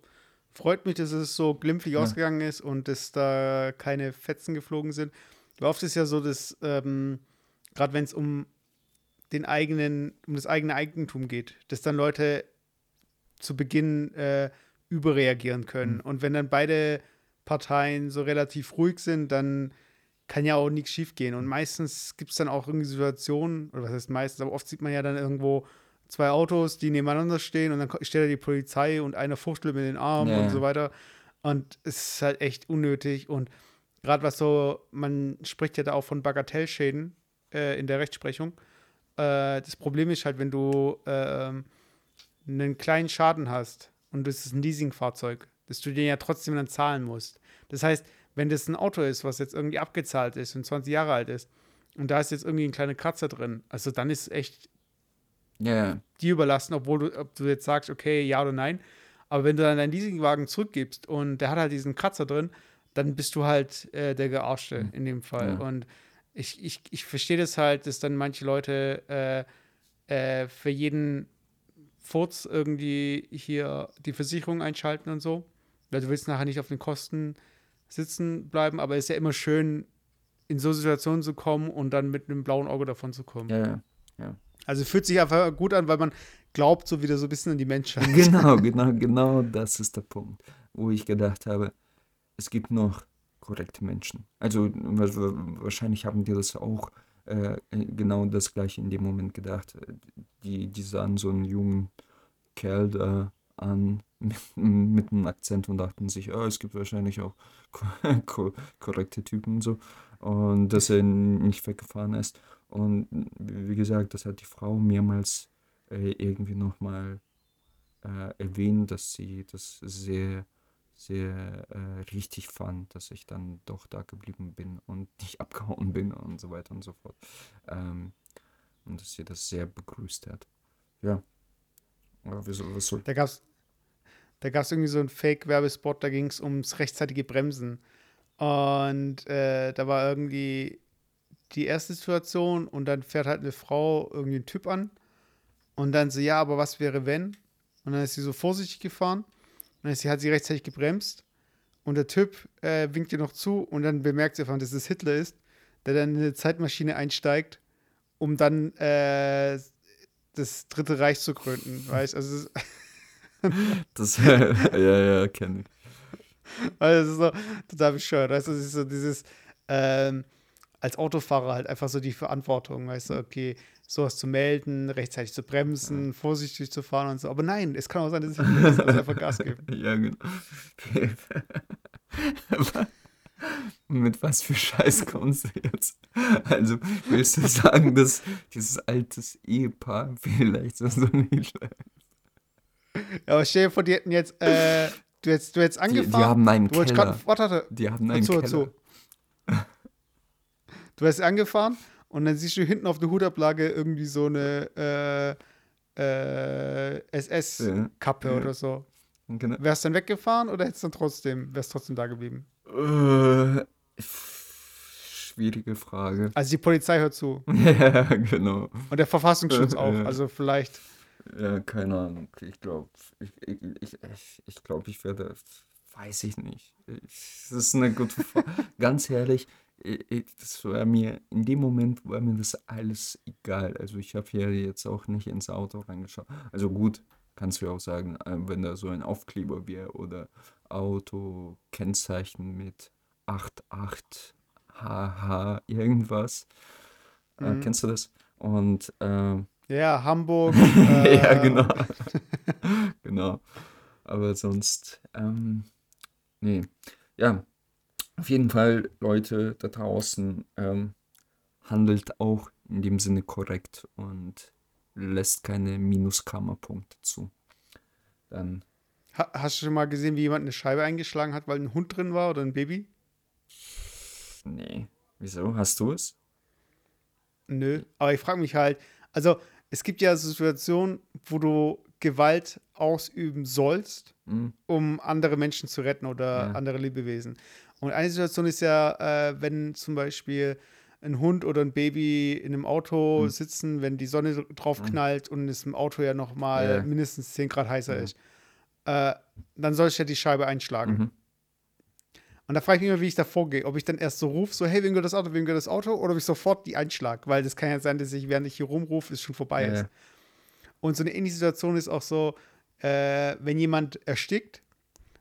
freut mich, dass es so glimpflich Ja. ausgegangen ist und dass da keine Fetzen geflogen sind. Oft ist ja so, dass, ähm, gerade wenn es um den eigenen, um das eigene Eigentum geht, dass dann Leute zu Beginn äh, überreagieren können. Mhm. Und wenn dann beide Parteien so relativ ruhig sind, dann kann ja auch nichts schiefgehen. Und meistens gibt es dann auch irgendwie Situationen, oder was heißt meistens, aber oft sieht man ja dann irgendwo zwei Autos, die nebeneinander stehen und dann steht da die Polizei und einer fuchtelt mit den Armen Ja, und so weiter. Und es ist halt echt unnötig. Und gerade was so, man spricht ja da auch von Bagatellschäden äh, in der Rechtsprechung. Äh, das Problem ist halt, wenn du ähm, einen kleinen Schaden hast und das ist ein Leasingfahrzeug, dass du den ja trotzdem dann zahlen musst. Das heißt, wenn das ein Auto ist, was jetzt irgendwie abgezahlt ist und 20 Jahre alt ist und da ist jetzt irgendwie ein kleiner Kratzer drin, also dann ist echt Ja, ja. dir überlassen, obwohl du, ob du jetzt sagst, okay, ja oder nein. Aber wenn du dann deinen Leasingwagen zurückgibst und der hat halt diesen Kratzer drin, dann bist du halt äh, der Gearschte Mhm. in dem Fall. Ja. Und ich, ich, ich verstehe das halt, dass dann manche Leute äh, äh, für jeden Furz irgendwie hier die Versicherung einschalten und so. Weil du willst nachher nicht auf den Kosten sitzen bleiben, aber es ist ja immer schön, in so Situationen zu kommen und dann mit einem blauen Auge davon zu kommen. Ja, ja. Also fühlt sich einfach gut an, weil man glaubt so wieder so ein bisschen an die Menschheit. Genau, genau, genau das ist der Punkt, wo ich gedacht habe, es gibt noch korrekte Menschen. Also wa- wa- wahrscheinlich haben die das auch äh, genau das gleiche in dem Moment gedacht. Die, die sahen so einen jungen Kerl da an mit, mit einem Akzent und dachten sich, oh, es gibt wahrscheinlich auch ko ko korrekte Typen und so. Und dass er nicht weggefahren ist. Und wie gesagt, das hat die Frau mehrmals äh, irgendwie nochmal äh, erwähnt, dass sie das sehr, sehr äh, richtig fand, dass ich dann doch da geblieben bin und nicht abgehauen bin und so weiter und so fort. Ähm, und dass sie das sehr begrüßt hat. Ja. Wieso, was soll. Da gab's, Da gab es irgendwie so einen Fake-Werbespot, da ging es ums rechtzeitige Bremsen. Und äh, da war irgendwie die erste Situation und dann fährt halt eine Frau irgendwie einen Typ an und dann so, ja, aber was wäre wenn? Und dann ist sie so vorsichtig gefahren und dann ist sie, hat sie rechtzeitig gebremst und der Typ äh, winkt ihr noch zu und dann bemerkt sie einfach, dass es Hitler ist, der dann in eine Zeitmaschine einsteigt, um dann äh, das Dritte Reich zu gründen, weißt also das, ja, ja, kenne ich. Also, das ist so total bescheuert. Weißt du, das ist so dieses, ähm, als Autofahrer halt einfach so die Verantwortung, weißt du, okay, sowas zu melden, rechtzeitig zu bremsen, vorsichtig zu fahren und so. Aber nein, es kann auch sein, dass ich also einfach Gas gebe. ja, genau. Mit was für Scheiß kommst du jetzt? Also, willst du sagen, dass dieses altes Ehepaar vielleicht so nicht schlecht Ja, aber stell dir vor, die hätten jetzt, äh, du hättest, du hättest angefahren. Die, die haben einen Keller. Grad, warte, warte. Die haben einen zu, Keller. Zu. Du wärst angefahren und dann siehst du hinten auf der Hutablage irgendwie so eine äh, äh, SS-Kappe Ja. oder so. Genau. Wärst du dann weggefahren oder hättest du dann trotzdem, wärst trotzdem da geblieben? Äh, schwierige Frage. Also die Polizei hört zu ja, genau. und der Verfassungsschutz auch. Also vielleicht. Ja, keine Ahnung. Ich glaube, ich, ich, ich, ich, glaub, ich werde, weiß ich nicht. Ich, das ist eine gute Frage. Ganz ehrlich, ich, ich- das war mir, in dem Moment war mir das alles egal. Also ich habe hier jetzt auch nicht ins Auto reingeschaut. Also gut, kannst du ja auch sagen, äh, wenn da so ein Aufkleber wäre oder Auto-Kennzeichen mit 88 HH irgendwas. Äh, Mhm. kennst du das? Und äh, Ja, Hamburg. äh, ja, genau. genau. Aber sonst, ähm, nee. Ja, auf jeden Fall, Leute da draußen, ähm, handelt auch in dem Sinne korrekt und lässt keine Minuskammerpunkte zu. Dann, Ha hast du schon mal gesehen, wie jemand eine Scheibe eingeschlagen hat, weil ein Hund drin war oder ein Baby? nee. Wieso? Hast du es? Nö. Aber ich frage mich halt, also es gibt ja Situationen, wo du Gewalt ausüben sollst, Hm? um andere Menschen zu retten oder Ja. andere Lebewesen. Und eine Situation ist ja, äh, wenn zum Beispiel ein Hund oder ein Baby in einem Auto Hm. sitzen, wenn die Sonne dr- drauf knallt und es im Auto ja noch mal Ja. mindestens 10 Grad heißer Ja. ist, äh, dann soll ich ja die Scheibe einschlagen. Mhm. Und da frage ich mich immer, wie ich da vorgehe. Ob ich dann erst so rufe, so, hey, wem gehört das Auto, wem gehört das Auto? Oder ob ich sofort die einschlag. Weil das kann ja sein, dass ich, während ich hier rumrufe, es schon vorbei Ja, ist. Und so eine ähnliche Situation ist auch so, äh, wenn jemand erstickt,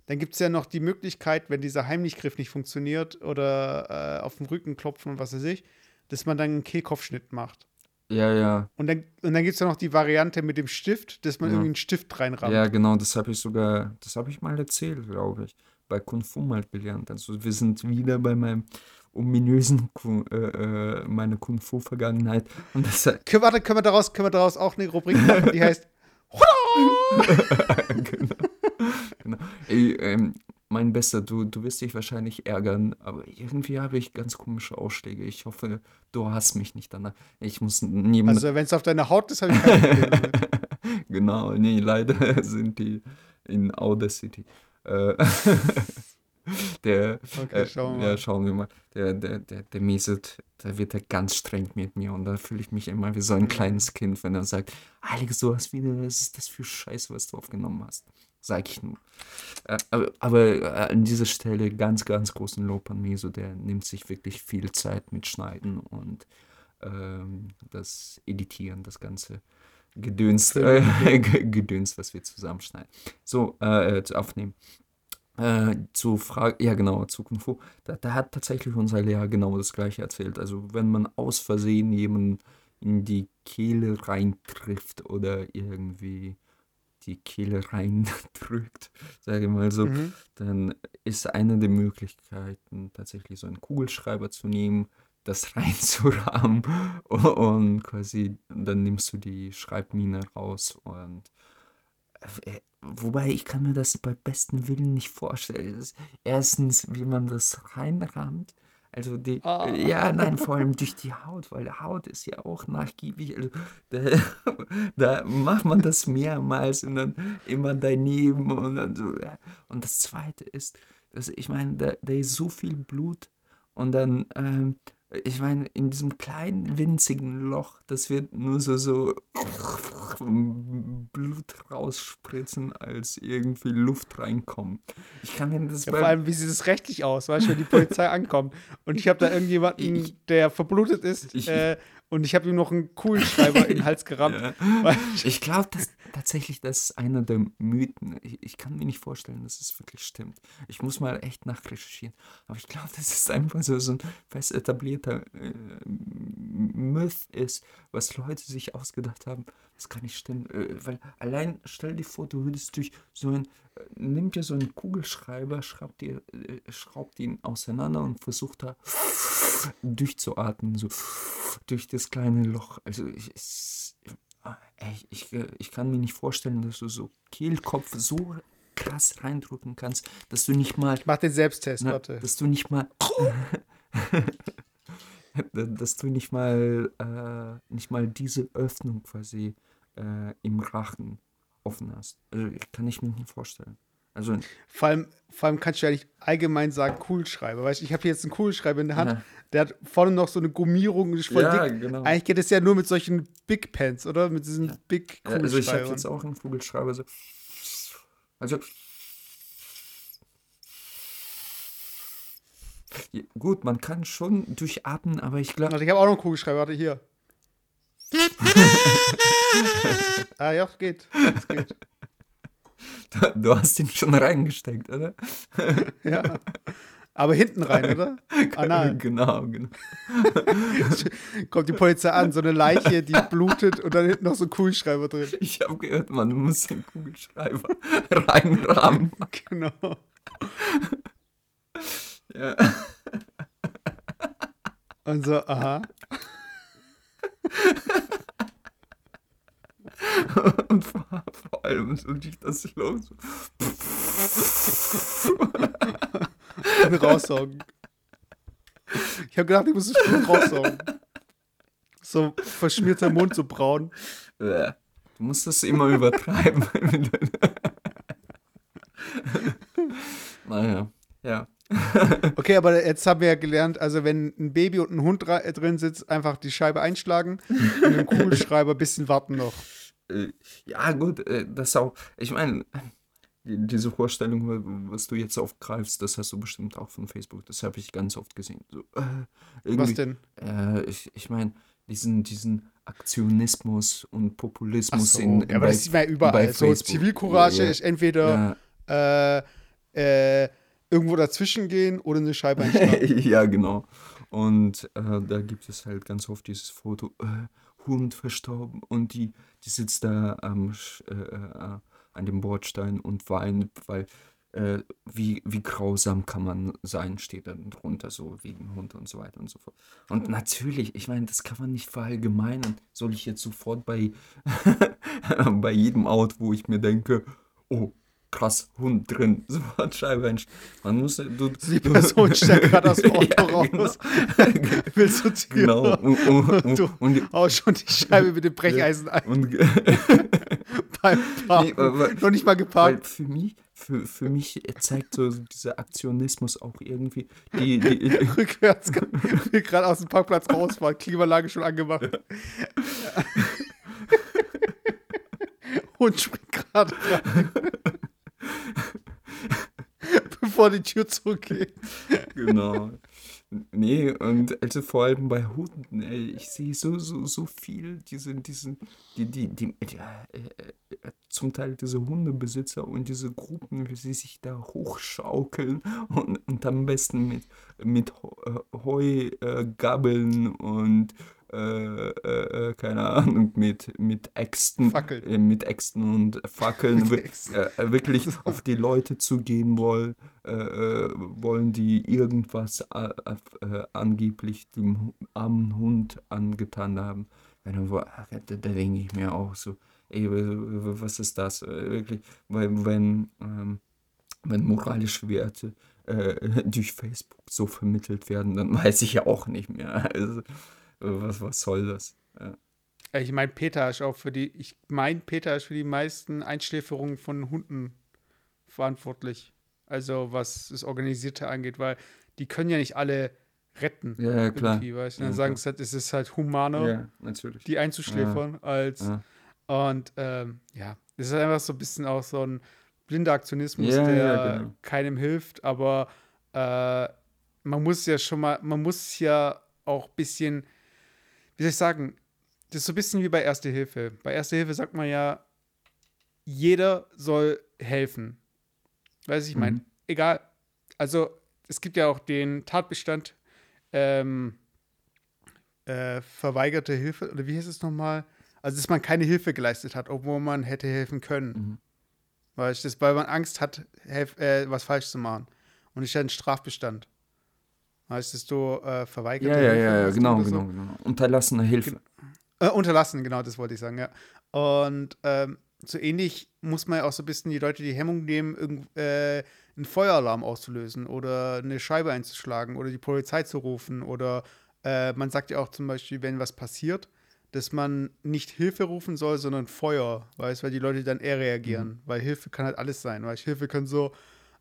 dann gibt es ja noch die Möglichkeit, wenn dieser Heimlichgriff nicht funktioniert oder äh, auf den Rücken klopfen und was weiß ich, dass man dann einen Kehlkopfschnitt macht. Ja, ja. Und dann, und dann gibt es ja noch die Variante mit dem Stift, dass man Ja. irgendwie einen Stift reinrammt. Ja, genau, das habe ich sogar, das habe ich mal erzählt, glaube ich, bei Kung Fu mal gelernt. Also wir sind wieder bei meinem ominösen, äh, äh, meiner Kung Fu Vergangenheit. Und das, Können, warte, können wir, daraus, können wir daraus auch eine Rubrik machen, die heißt genau. Genau. Ey, ähm, mein Bester, du, du wirst dich wahrscheinlich ärgern, aber irgendwie habe ich ganz komische Ausschläge. Ich hoffe, du hast mich nicht danach. Ich muss neben. Also, wenn es auf deiner Haut ist, habe ich kein Problem damit. genau, nee, leider sind die in Audacity. Äh, der, Okay, äh, schauen wir ja, mal. schauen wir mal. Der, der, der, der Meset, da wird er ganz streng mit mir und da fühle ich mich immer wie so ein kleines Kind, wenn er sagt, Alex, du hast wieder, was ist das für Scheiße, was du aufgenommen hast? Sag ich nur. Äh, aber aber äh, an dieser Stelle ganz, ganz großen Lob an Meso, der nimmt sich wirklich viel Zeit mit Schneiden und ähm, das Editieren, das ganze Gedöns, äh, Gedöns, was wir zusammenschneiden. So, äh, zu aufnehmen. Äh, zu Frage, ja genau, zu Kung Fu. Da, da hat tatsächlich unser Lehrer genau das gleiche erzählt. Also wenn man aus Versehen jemanden in die Kehle reintrifft oder irgendwie die Kehle reindrückt, sage ich mal so, Mhm. dann ist eine der Möglichkeiten tatsächlich so einen Kugelschreiber zu nehmen, das reinzurahmen und quasi dann nimmst du die Schreibmine raus und äh, wobei ich kann mir das bei bestem Willen nicht vorstellen. Erstens, wie man das reinrammt. Also die, Ah. ja, nein, vor allem durch die Haut, weil Haut ist ja auch nachgiebig. Also da, da macht man das mehrmals und dann immer daneben und dann so. Ja. Und das Zweite ist, dass ich meine, da, da ist so viel Blut und dann, ähm, ich meine, in diesem kleinen winzigen Loch, das wird nur so so Blut rausspritzen, als irgendwie Luft reinkommt. Ich kann mir das Ja, vor allem, wie sieht es rechtlich aus, weißt du, wenn die Polizei ankommt und ich habe da irgendjemanden, Ich- der verblutet ist Ich- äh, und ich habe ihm noch einen Kugelschreiber in den Hals gerammt. Ja. Ich glaube dass tatsächlich, das ist einer der Mythen. Ich, ich kann mir nicht vorstellen, dass es wirklich stimmt. Ich muss mal echt nachrecherchieren. Aber ich glaube, das ist einfach so, so ein fest etablierter äh, Myth ist, was Leute sich ausgedacht haben. Das kann nicht stimmen. Äh, weil allein stell dir vor, du würdest durch so ein, äh, nimm dir so einen Kugelschreiber, schraubt, dir, äh, schraubt ihn auseinander und versucht da durchzuatmen, so durch das kleine Loch. Also ich, es, ey, ich, äh, ich kann mir nicht vorstellen, dass du so Kehlkopf so krass reindrücken kannst, dass du nicht mal, ich mach den Selbsttest, na, warte. dass du nicht mal, dass du nicht mal, äh, nicht mal diese Öffnung quasi äh, im Rachen offen hast. Also kann ich mir nicht vorstellen. Also Vor allem, vor allem kannst du ja nicht allgemein sagen Kugelschreiber. Weißt du, ich habe hier jetzt einen Kugelschreiber in der Hand, Ja. der hat vorne noch so eine Gummierung ist voll Ja, dick. genau. Eigentlich geht es ja nur mit solchen Big Pens, oder? Mit diesen Big Ja, also ich habe Kugelschreibern. jetzt auch einen Kugelschreiber so. Also. Ja, gut, man kann schon durchatmen, aber ich glaube. Warte, ich habe auch noch einen Kugelschreiber, warte hier. ah ja, es geht. Es geht. Du hast ihn schon reingesteckt, oder? Ja. Aber hinten rein, oder? Ah, nein. Genau, genau. Kommt die Polizei an, so eine Leiche, die blutet und dann hinten noch so ein Kugelschreiber drin. Ich habe gehört, man muss den Kugelschreiber reinrahmen. Genau. Ja. Und so, aha. Und vor, vor allem so durch das Loch so. Und raussaugen. Ich habe gedacht, ich muss das Blut raussaugen. So verschmierter Mund, so braun. Du musst das immer übertreiben. naja, ja. Okay, aber jetzt haben wir ja gelernt, also wenn ein Baby und ein Hund drin sitzt, einfach die Scheibe einschlagen und den Kugelschreiber ein bisschen warten noch. Äh, Ja, gut, äh, das auch. Ich meine, die- diese Vorstellung, was du jetzt aufgreifst, das hast du bestimmt auch von Facebook. Das habe ich ganz oft gesehen. So, äh, Was denn? Äh, ich ich meine, diesen, diesen Aktionismus und Populismus so, in, ja, aber bei, das sieht man ja überall. So Facebook. Zivilcourage Ja, ist entweder äh, äh, irgendwo dazwischen gehen oder eine Scheibe einschlagen. ja, genau. Und äh, da gibt es halt ganz oft dieses Foto, äh, Hund verstorben und die, die sitzt da am, äh, äh, an dem Bordstein und weint, weil äh, wie, wie grausam kann man sein, steht dann drunter, so wegen Hund und so weiter und so fort. Und natürlich, ich meine, das kann man nicht verallgemeinern. Soll ich jetzt sofort bei, bei jedem Auto, wo ich mir denke, oh, krass, Hund drin, sofort Scheibe einsch- Man muss, du, Die Person steigt gerade dem Auto Ja, raus. genau. Willst du Tür? Genau. Und, und, und, Du und, haust schon die Scheibe mit dem Brecheisen ein und, beim Parken. Nee, aber- Noch nicht mal weil geparkt. für mich, für, für mich zeigt so dieser Aktionismus auch irgendwie die, die, Rückwärts gerade aus dem Parkplatz rausfahren. Klimaanlage schon angemacht. Hund springt gerade rein. Bevor die Tür zurückgeht. genau. Nee, und also vor allem bei Hunden, ey, ich sehe so, so, so viel, diese, diesen, die, die, die, ja, äh, äh, zum Teil diese Hundebesitzer und diese Gruppen, wie sie sich da hochschaukeln und, und am besten mit, mit Heugabeln und äh, äh, äh, keine Ahnung, mit, mit Äxten, äh, mit Äxten und Fackeln Äxten. äh, wirklich auf die Leute zugehen wollen, äh, äh, wollen die irgendwas äh, äh, angeblich dem armen Hund angetan haben. Wo- da, denke ich mir auch so, ey, was ist das? Äh, Wirklich, weil wenn, ähm, wenn moralische Werte äh, durch Facebook so vermittelt werden, dann weiß ich ja auch nicht mehr. Also, was, was soll das? Ja. Ich meine, Peter ist auch für die, ich meine, Peter ist für die meisten Einschläferungen von Hunden verantwortlich. Also was das Organisierte angeht, weil die können ja nicht alle retten. Ja, ja klar. Weißt? Ja, dann sagen sie halt, es ist halt humaner, Ja, die einzuschläfern, als Ja. und ähm, ja, es ist einfach so ein bisschen auch so ein blinder Aktionismus, Ja, der ja, genau. keinem hilft, aber äh, man muss ja schon mal, man muss ja auch ein bisschen, wie soll ich sagen, das ist so ein bisschen wie bei Erste Hilfe. Bei Erste Hilfe sagt man ja, jeder soll helfen. Weiß ich meine, Mhm. egal. Also es gibt ja auch den Tatbestand ähm, äh, verweigerte Hilfe, oder wie heißt es nochmal? Also, dass man keine Hilfe geleistet hat, obwohl man hätte helfen können. Mhm. Weißt du, das, weil man Angst hat, helf, äh, was falsch zu machen. Und ist ja ein Strafbestand. Weißt du, äh, verweigerte Ja, ja, ja, ja, hast genau, oder so? genau, genau. Unterlassene Hilfe. Äh, unterlassen, genau, das wollte ich sagen, ja. Und ähm, so ähnlich muss man ja auch so ein bisschen die Leute die Hemmung nehmen, irgend, äh, einen Feueralarm auszulösen oder eine Scheibe einzuschlagen oder die Polizei zu rufen. Oder äh, man sagt ja auch zum Beispiel, wenn was passiert, dass man nicht Hilfe rufen soll, sondern Feuer, weißt weil die Leute dann eher reagieren. Weil Hilfe kann halt alles sein, weißt Hilfe kann so,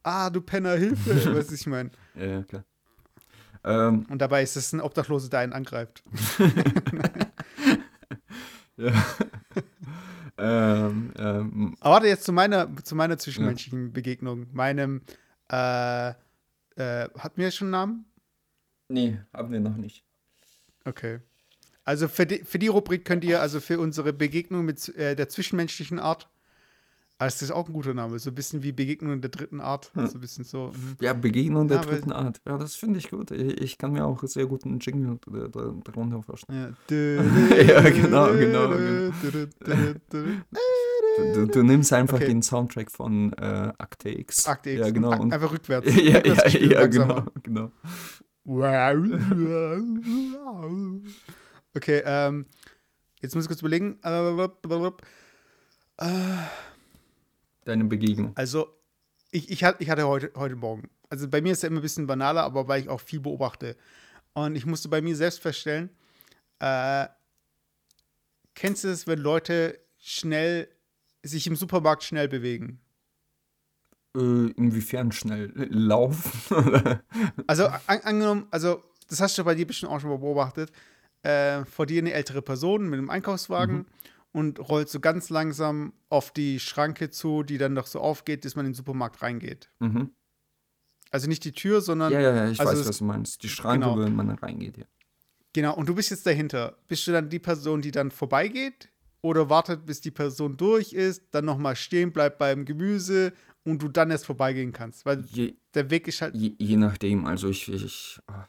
ah, du Penner, Hilfe, weißt du, ich meine. Ja, ja, klar. Ähm, Und dabei ist es ein Obdachloser, der einen angreift. ja. ähm, ähm, Aber warte jetzt zu meiner, zu meiner zwischenmenschlichen Begegnung. Meinem, äh, äh, hat mir schon einen Namen? nee, haben wir noch nicht. Okay. Also für die, für die Rubrik könnt ihr, also für unsere Begegnung mit äh, der zwischenmenschlichen Art, ah, das ist auch ein guter Name, so ein bisschen wie Begegnung der dritten Art. So ein bisschen so. mhm. Ja, Begegnung der Ja, dritten Art. Ja, das finde ich gut. Ich, ich kann mir auch sehr gut einen Jingle da- da- darunter vorstellen. Ja, Ja, genau, genau, genau. Du, du nimmst einfach Okay. den Soundtrack von äh, Akte X. Akte X. Ja, genau. Und, Einfach rückwärts. ja, ja, Rückwärts ja, langsamer. genau, genau. Okay, ähm, jetzt muss ich kurz überlegen. Äh, Deine Begegnung. Also, ich, ich, hatte, ich hatte heute, heute Morgen. Also, bei mir ist es ja immer ein bisschen banaler, aber weil ich auch viel beobachte. Und ich musste bei mir selbst feststellen, äh, kennst du es, wenn Leute schnell, sich im Supermarkt schnell bewegen? Äh, inwiefern schnell laufen? Also, an, angenommen, also, das hast du bei dir bestimmt auch schon mal beobachtet. Äh, vor dir eine ältere Person mit einem Einkaufswagen Mhm. Und rollt so ganz langsam auf die Schranke zu, die dann doch so aufgeht, dass man in den Supermarkt reingeht. mhm. Also nicht die Tür, sondern Ja, ja, ja, ich Also weiß, was du meinst. Die Schranke, genau. wenn man reingeht, ja. Genau, und du bist jetzt dahinter. Bist du dann die Person, die dann vorbeigeht? Oder wartet, bis die Person durch ist, dann nochmal stehen bleibt beim Gemüse und du dann erst vorbeigehen kannst? Weil Je, der Weg ist halt. je, je nachdem, also ich, ich, ah,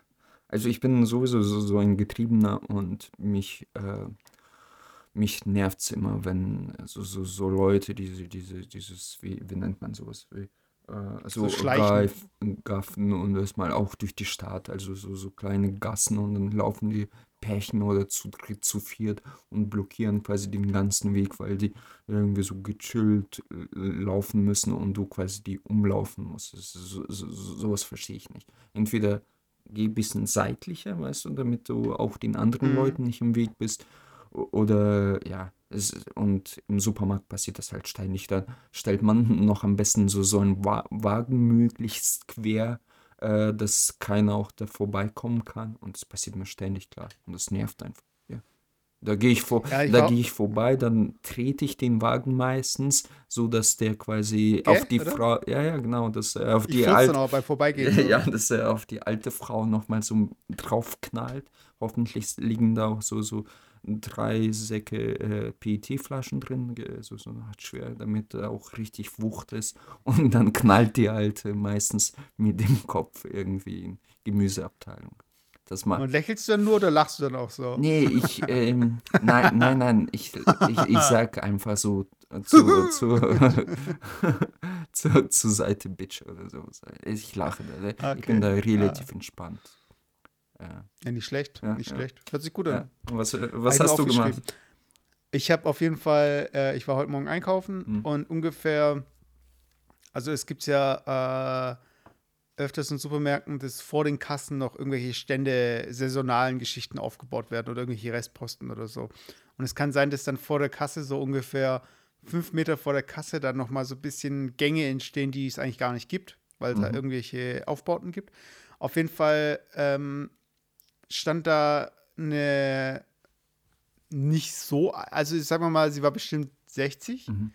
also ich bin sowieso so, so ein Getriebener und mich, äh, mich nervt es immer, wenn so, so, so Leute, diese, diese, dieses, wie, wie nennt man sowas, wie, äh, so, So. Gaff- gaffen und das mal auch durch die Stadt, also so, so kleine Gassen und dann laufen die Pärchen oder zu dritt, zu viert und blockieren quasi den ganzen Weg, weil die irgendwie so gechillt äh, laufen müssen und du quasi die umlaufen musst. So, so, sowas verstehe ich nicht. Entweder geh ein bisschen seitlicher, weißt du, damit du auch den anderen Mhm. Leuten nicht im Weg bist. Oder ja, es, und im Supermarkt passiert das halt ständig. Da stellt man noch am besten so, so einen Wa Wagen möglichst quer, äh, dass keiner auch da vorbeikommen kann. Und das passiert mir ständig, klar. Und das nervt einfach. Ja. Da gehe ich, vor, Ja, da gehe ich vorbei, dann trete ich den Wagen meistens, so dass der quasi Gell, auf die oder? Frau, ja, ja, genau, dass er auf Ich die alte, auch beim Vorbeigehen. ja, dass er auf die alte Frau nochmal so draufknallt. Hoffentlich liegen da auch so, so drei Säcke äh, PET-Flaschen drin, ge- so, Art schwer, damit auch richtig Wucht ist. Und dann knallt die alte meistens mit dem Kopf irgendwie in Gemüseabteilung. Das macht. Und lächelst du dann nur oder lachst du dann auch so? Nee, ich, ähm, nein, nein, nein, ich, ich, ich sag einfach so zu, zu, zu, zur Seite Bitch oder so. Ich lache da. Ich Okay. bin da relativ entspannt. Ja. Nicht schlecht, Ja, nicht ja. schlecht. Hört sich gut an. Was, Hab was hast du gemacht? Ich habe auf jeden Fall, äh, ich war heute Morgen einkaufen Mhm. und ungefähr, also es gibt ja, äh, öfters in Supermärkten, dass vor den Kassen noch irgendwelche Stände, saisonalen Geschichten aufgebaut werden oder irgendwelche Restposten oder so. Und es kann sein, dass dann vor der Kasse so ungefähr fünf Meter vor der Kasse dann noch mal so ein bisschen Gänge entstehen, die es eigentlich gar nicht gibt, weil es mhm. da irgendwelche Aufbauten gibt. Auf jeden Fall ähm, stand da eine nicht so, also sagen wir mal, sie war bestimmt 60 mhm.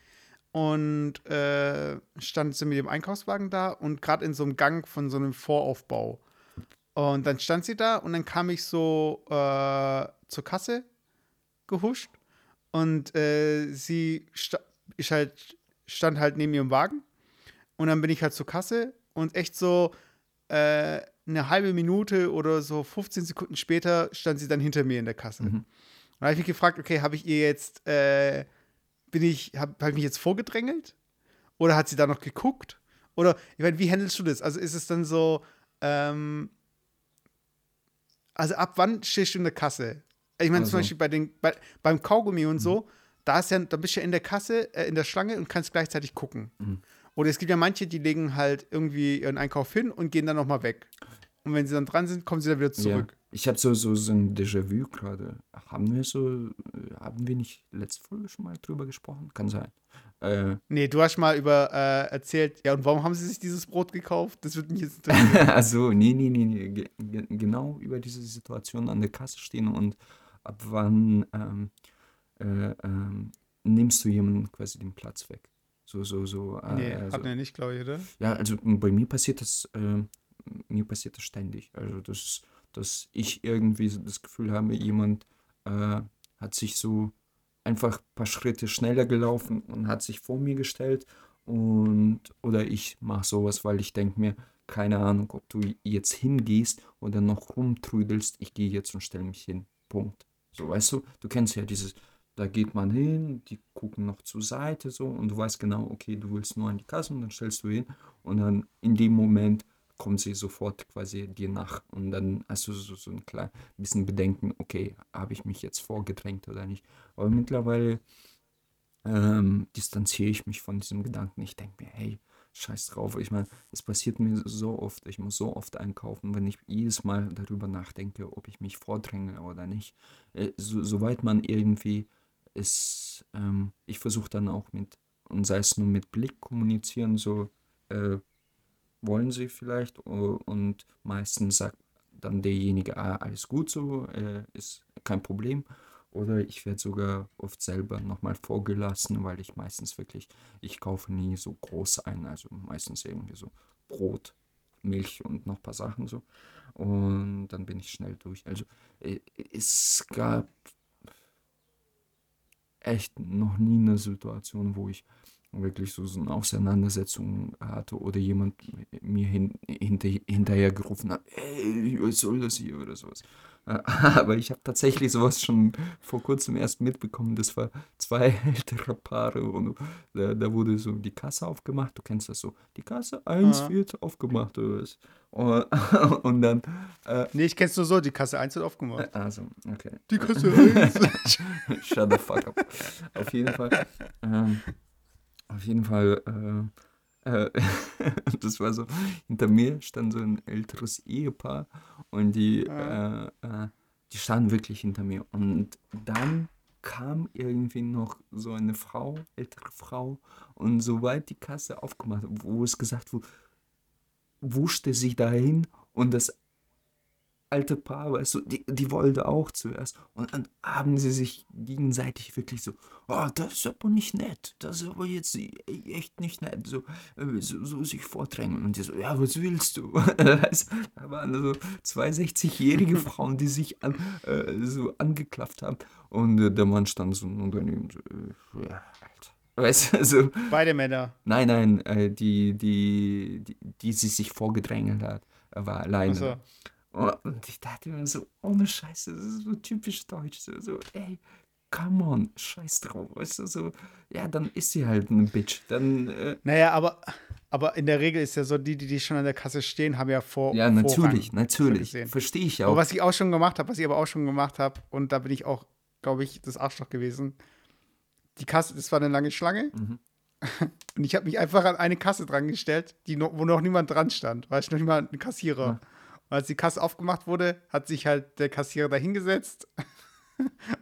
und äh, stand sie mit dem Einkaufswagen da und gerade in so einem Gang von so einem Voraufbau. Und dann stand sie da und dann kam ich so äh, zur Kasse gehuscht und äh, sie sta ich halt, stand halt neben ihrem Wagen und dann bin ich halt zur Kasse und echt so äh, eine halbe Minute oder so 15 Sekunden später stand sie dann hinter mir in der Kasse. Mhm. Und habe ich mich gefragt, okay, habe ich ihr jetzt, äh, bin ich, habe hab ich mich jetzt vorgedrängelt? Oder hat sie da noch geguckt? Oder, ich meine, wie handelst du das? Also ist es dann so, ähm, also ab wann stehst du in der Kasse? Ich meine, also. zum Beispiel bei den, bei, beim Kaugummi und mhm. so, da ist ja, da bist du ja in der Kasse, äh, in der Schlange und kannst gleichzeitig gucken. Mhm. Oder es gibt ja manche, die legen halt irgendwie ihren Einkauf hin und gehen dann nochmal weg. Und wenn sie dann dran sind, kommen sie dann wieder zurück. Ja. Ich habe so, so, so ein Déjà-vu gerade. Haben wir so, haben wir nicht letzte Folge schon mal drüber gesprochen? Kann sein. Äh, nee, du hast mal über äh, erzählt, ja, und warum haben sie sich dieses Brot gekauft? Das würde mich jetzt interessieren. also, nee, nee, nee, nee. Ge genau über diese Situation an der Kasse stehen und ab wann ähm, äh, ähm, nimmst du jemanden quasi den Platz weg? So, so, so. Äh, nee, also, hat er nicht, glaube ich, oder? Ja, also bei mir passiert das, äh, mir passiert das ständig. Also das dass ich irgendwie das Gefühl habe, jemand äh, hat sich so einfach ein paar Schritte schneller gelaufen und hat sich vor mir gestellt und oder ich mache sowas, weil ich denke mir, keine Ahnung, ob du jetzt hingehst oder noch rumtrüdelst, ich gehe jetzt und stelle mich hin. Punkt. So, weißt du, du kennst ja dieses, da geht man hin, die gucken noch zur Seite so und du weißt genau, okay, du willst nur an die Kasse und dann stellst du hin und dann in dem Moment kommen sie sofort quasi dir nach und dann hast du so, so ein klein bisschen Bedenken, okay, habe ich mich jetzt vorgedrängt oder nicht. Aber mittlerweile ähm, distanziere ich mich von diesem Gedanken. Ich denke mir, hey, scheiß drauf. Ich meine, es passiert mir so oft, ich muss so oft einkaufen, wenn ich jedes Mal darüber nachdenke, ob ich mich vordränge oder nicht. Äh, so, soweit man irgendwie ist, ähm, ich versuche dann auch mit, und sei es nur mit Blick kommunizieren, so, äh, wollen sie vielleicht und meistens sagt dann derjenige, ah, alles gut so, äh, ist kein Problem. Oder ich werde sogar oft selber nochmal vorgelassen, weil ich meistens wirklich, ich kaufe nie so groß ein, also meistens irgendwie so Brot, Milch und noch ein paar Sachen so. Und dann bin ich schnell durch. Also äh, es gab echt noch nie eine Situation, wo ich wirklich so, so eine Auseinandersetzung hatte oder jemand mir hin, hinter, hinterher gerufen hat, ey, was soll das hier oder sowas. Aber ich habe tatsächlich sowas schon vor kurzem erst mitbekommen. Das war zwei ältere Paare und da, da, wurde so die Kasse aufgemacht. Du kennst das so. Die Kasse 1 ja. wird aufgemacht oder was. Und, und dann. Äh, nee, ich kenn's nur so. Die Kasse 1 wird aufgemacht. Also, okay. Die Kasse 1. Shut the fuck up. Auf jeden Fall. Ähm, auf jeden Fall, äh, äh, das war so, hinter mir stand so ein älteres Ehepaar und die, äh, äh die standen wirklich hinter mir. Und dann kam irgendwie noch so eine Frau, ältere Frau, und soweit die Kasse aufgemacht, wo es gesagt wurde, wuschte sich dahin und das alte Paar, weißt du, die, die wollte auch zuerst. Und dann haben sie sich gegenseitig wirklich so, oh, das ist aber nicht nett, das ist aber jetzt echt nicht nett, so, so, so sich vordrängen. Und die so, ja, was willst du? da waren so zwei 60-jährige Frauen, die sich an, äh, so angeklafft haben. Und äh, der Mann stand so daneben, so, äh, ja, Alter. Weißt du, so. Beide Männer. Nein, nein, äh, die, die, die, die sie sich vorgedrängelt hat, war alleine. So. Und ich dachte mir so, ohne Scheiße, das ist so typisch deutsch. So, so ey, come on, scheiß drauf. Weißt du, so, ja, dann ist sie halt eine Bitch. Dann, äh, naja, aber, aber in der Regel ist ja so, die, die, die schon an der Kasse stehen, haben ja vor. Ja, natürlich, Vorrang natürlich. Verstehe ich auch. Aber was ich auch schon gemacht habe, was ich aber auch schon gemacht habe, und da bin ich auch, glaube ich, das Arschloch gewesen. Die Kasse, das war eine lange Schlange. Mhm. Und ich habe mich einfach an eine Kasse dran gestellt, die noch, wo noch niemand dran stand, weil ich noch niemand ein Kassierer. Ja. Und als die Kasse aufgemacht wurde, hat sich halt der Kassierer da hingesetzt.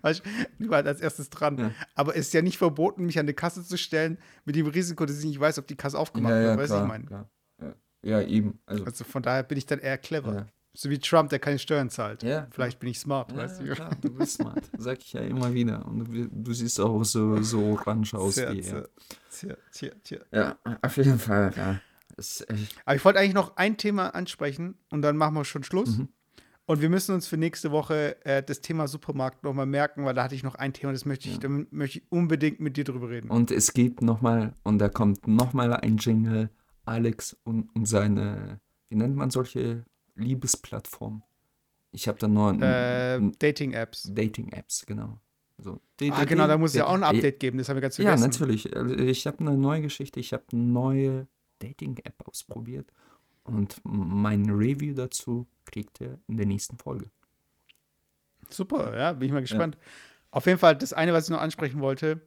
ich war halt als erstes dran. Ja. Aber es ist ja nicht verboten, mich an die Kasse zu stellen, mit dem Risiko, dass ich nicht weiß, ob die Kasse aufgemacht ja, wird. Weißt du, ich meine? Ja. eben. Also, also, von daher bin ich dann eher clever. So wie Trump, der keine Steuern zahlt. Ja. Vielleicht bin ich smart, ja, weißt du? Klar, du bist smart. Sag ich ja immer wieder. Und du, du siehst auch so, so orange aus tja, wie er. Tja, tja, tja. Ja, auf jeden Fall, ja. Aber ich wollte eigentlich noch ein Thema ansprechen und dann machen wir schon Schluss. Mhm. Und wir müssen uns für nächste Woche äh, das Thema Supermarkt nochmal merken, weil da hatte ich noch ein Thema, das möchte ich, ja. möchte ich unbedingt mit dir drüber reden. Und es gibt nochmal, und da kommt nochmal ein Jingle, Alex und, und seine, wie nennt man solche Liebesplattformen? Ich habe da nur äh, Dating-Apps. Dating-Apps, genau. So, ah, genau, da muss es ja auch ein Update geben, das haben wir ganz vergessen. Ja, natürlich. Also, ich habe eine neue Geschichte, ich habe eine neue Dating-App ausprobiert und mein Review dazu kriegt ihr in der nächsten Folge. Super, ja, bin ich mal gespannt. Ja. Auf jeden Fall, das eine, was ich noch ansprechen wollte,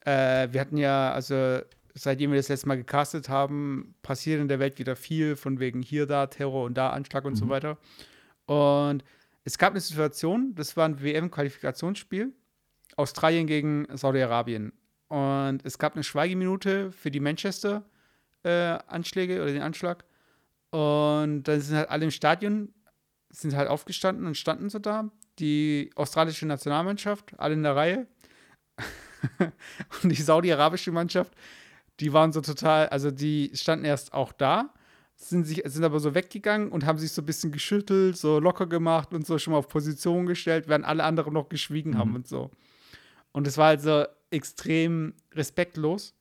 äh, wir hatten ja, also seitdem wir das letzte Mal gecastet haben, passiert in der Welt wieder viel, von wegen hier, da, Terror und da, Anschlag und mhm. so weiter. Und es gab eine Situation, das war ein WM-Qualifikationsspiel, Australien gegen Saudi-Arabien. Und es gab eine Schweigeminute für die Manchester-Anschläge äh, oder den Anschlag. Und dann sind halt alle im Stadion, sind halt aufgestanden und standen so da. Die australische Nationalmannschaft, alle in der Reihe. und die saudi-arabische Mannschaft, die waren so total, also die standen erst auch da sind, sich, sind aber so weggegangen und haben sich so ein bisschen geschüttelt, so locker gemacht und so schon mal auf Position gestellt, während alle anderen noch geschwiegen mhm. haben und so. Und es war halt so extrem respektlos.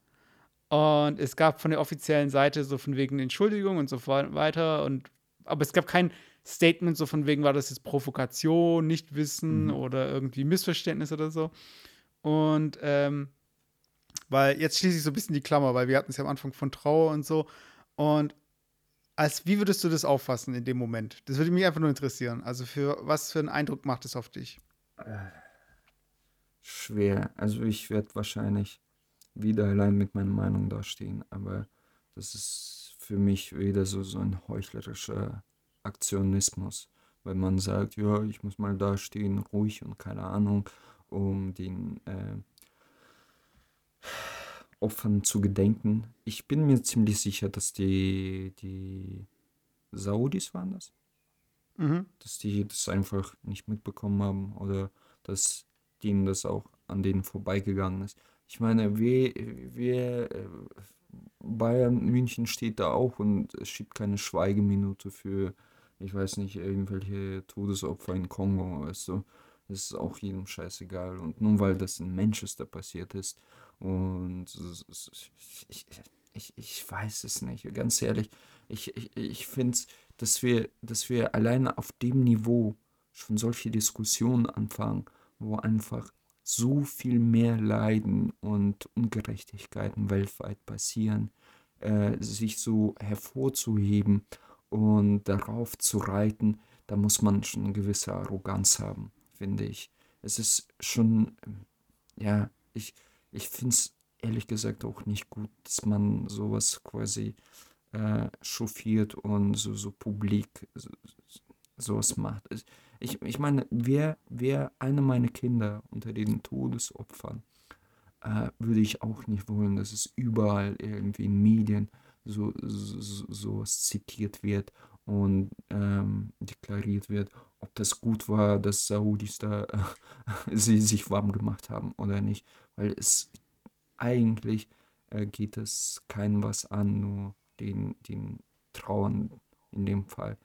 Und es gab von der offiziellen Seite so von wegen Entschuldigung und so weiter. Und, aber es gab kein Statement so von wegen, war das jetzt Provokation, Nichtwissen mhm. oder irgendwie Missverständnis oder so. Und ähm, weil jetzt schließe ich so ein bisschen die Klammer, weil wir hatten es ja am Anfang von Trauer und so. Und als wie würdest du das auffassen in dem Moment? Das würde mich einfach nur interessieren. Also für was für einen Eindruck macht es auf dich? Schwer. Also ich werde wahrscheinlich wieder allein mit meiner Meinung dastehen, aber das ist für mich wieder so, so ein heuchlerischer Aktionismus, weil man sagt, ja, ich muss mal dastehen, ruhig und keine Ahnung, um den äh, Opfern zu gedenken. Ich bin mir ziemlich sicher, dass die, die Saudis waren das. Mhm. Dass die das einfach nicht mitbekommen haben oder dass denen das auch an denen vorbeigegangen ist. Ich meine, wir, wir äh, Bayern München steht da auch und es schiebt keine Schweigeminute für, ich weiß nicht, irgendwelche Todesopfer in Kongo, weißt du. Das ist auch jedem scheißegal. Und nur weil das in Manchester passiert ist und ich, ich, ich weiß es nicht, ganz ehrlich. Ich, ich, ich finde, dass wir, dass wir alleine auf dem Niveau schon solche Diskussionen anfangen, wo einfach so viel mehr Leiden und Ungerechtigkeiten weltweit passieren, äh, sich so hervorzuheben und darauf zu reiten, da muss man schon eine gewisse Arroganz haben, finde ich. Es ist schon, ja, ich, ich finde es ehrlich gesagt auch nicht gut, dass man sowas quasi äh, chauffiert und so, so publik so, sowas macht. Ich, ich meine, wer, wer eine meiner Kinder unter den Todesopfern, äh, würde ich auch nicht wollen, dass es überall irgendwie in Medien so, so, sowas zitiert wird und ähm, deklariert wird, ob das gut war, dass Saudis da äh, sie sich warm gemacht haben oder nicht weil es eigentlich äh, geht es keinem was an, nur den, den Trauern in dem Fall.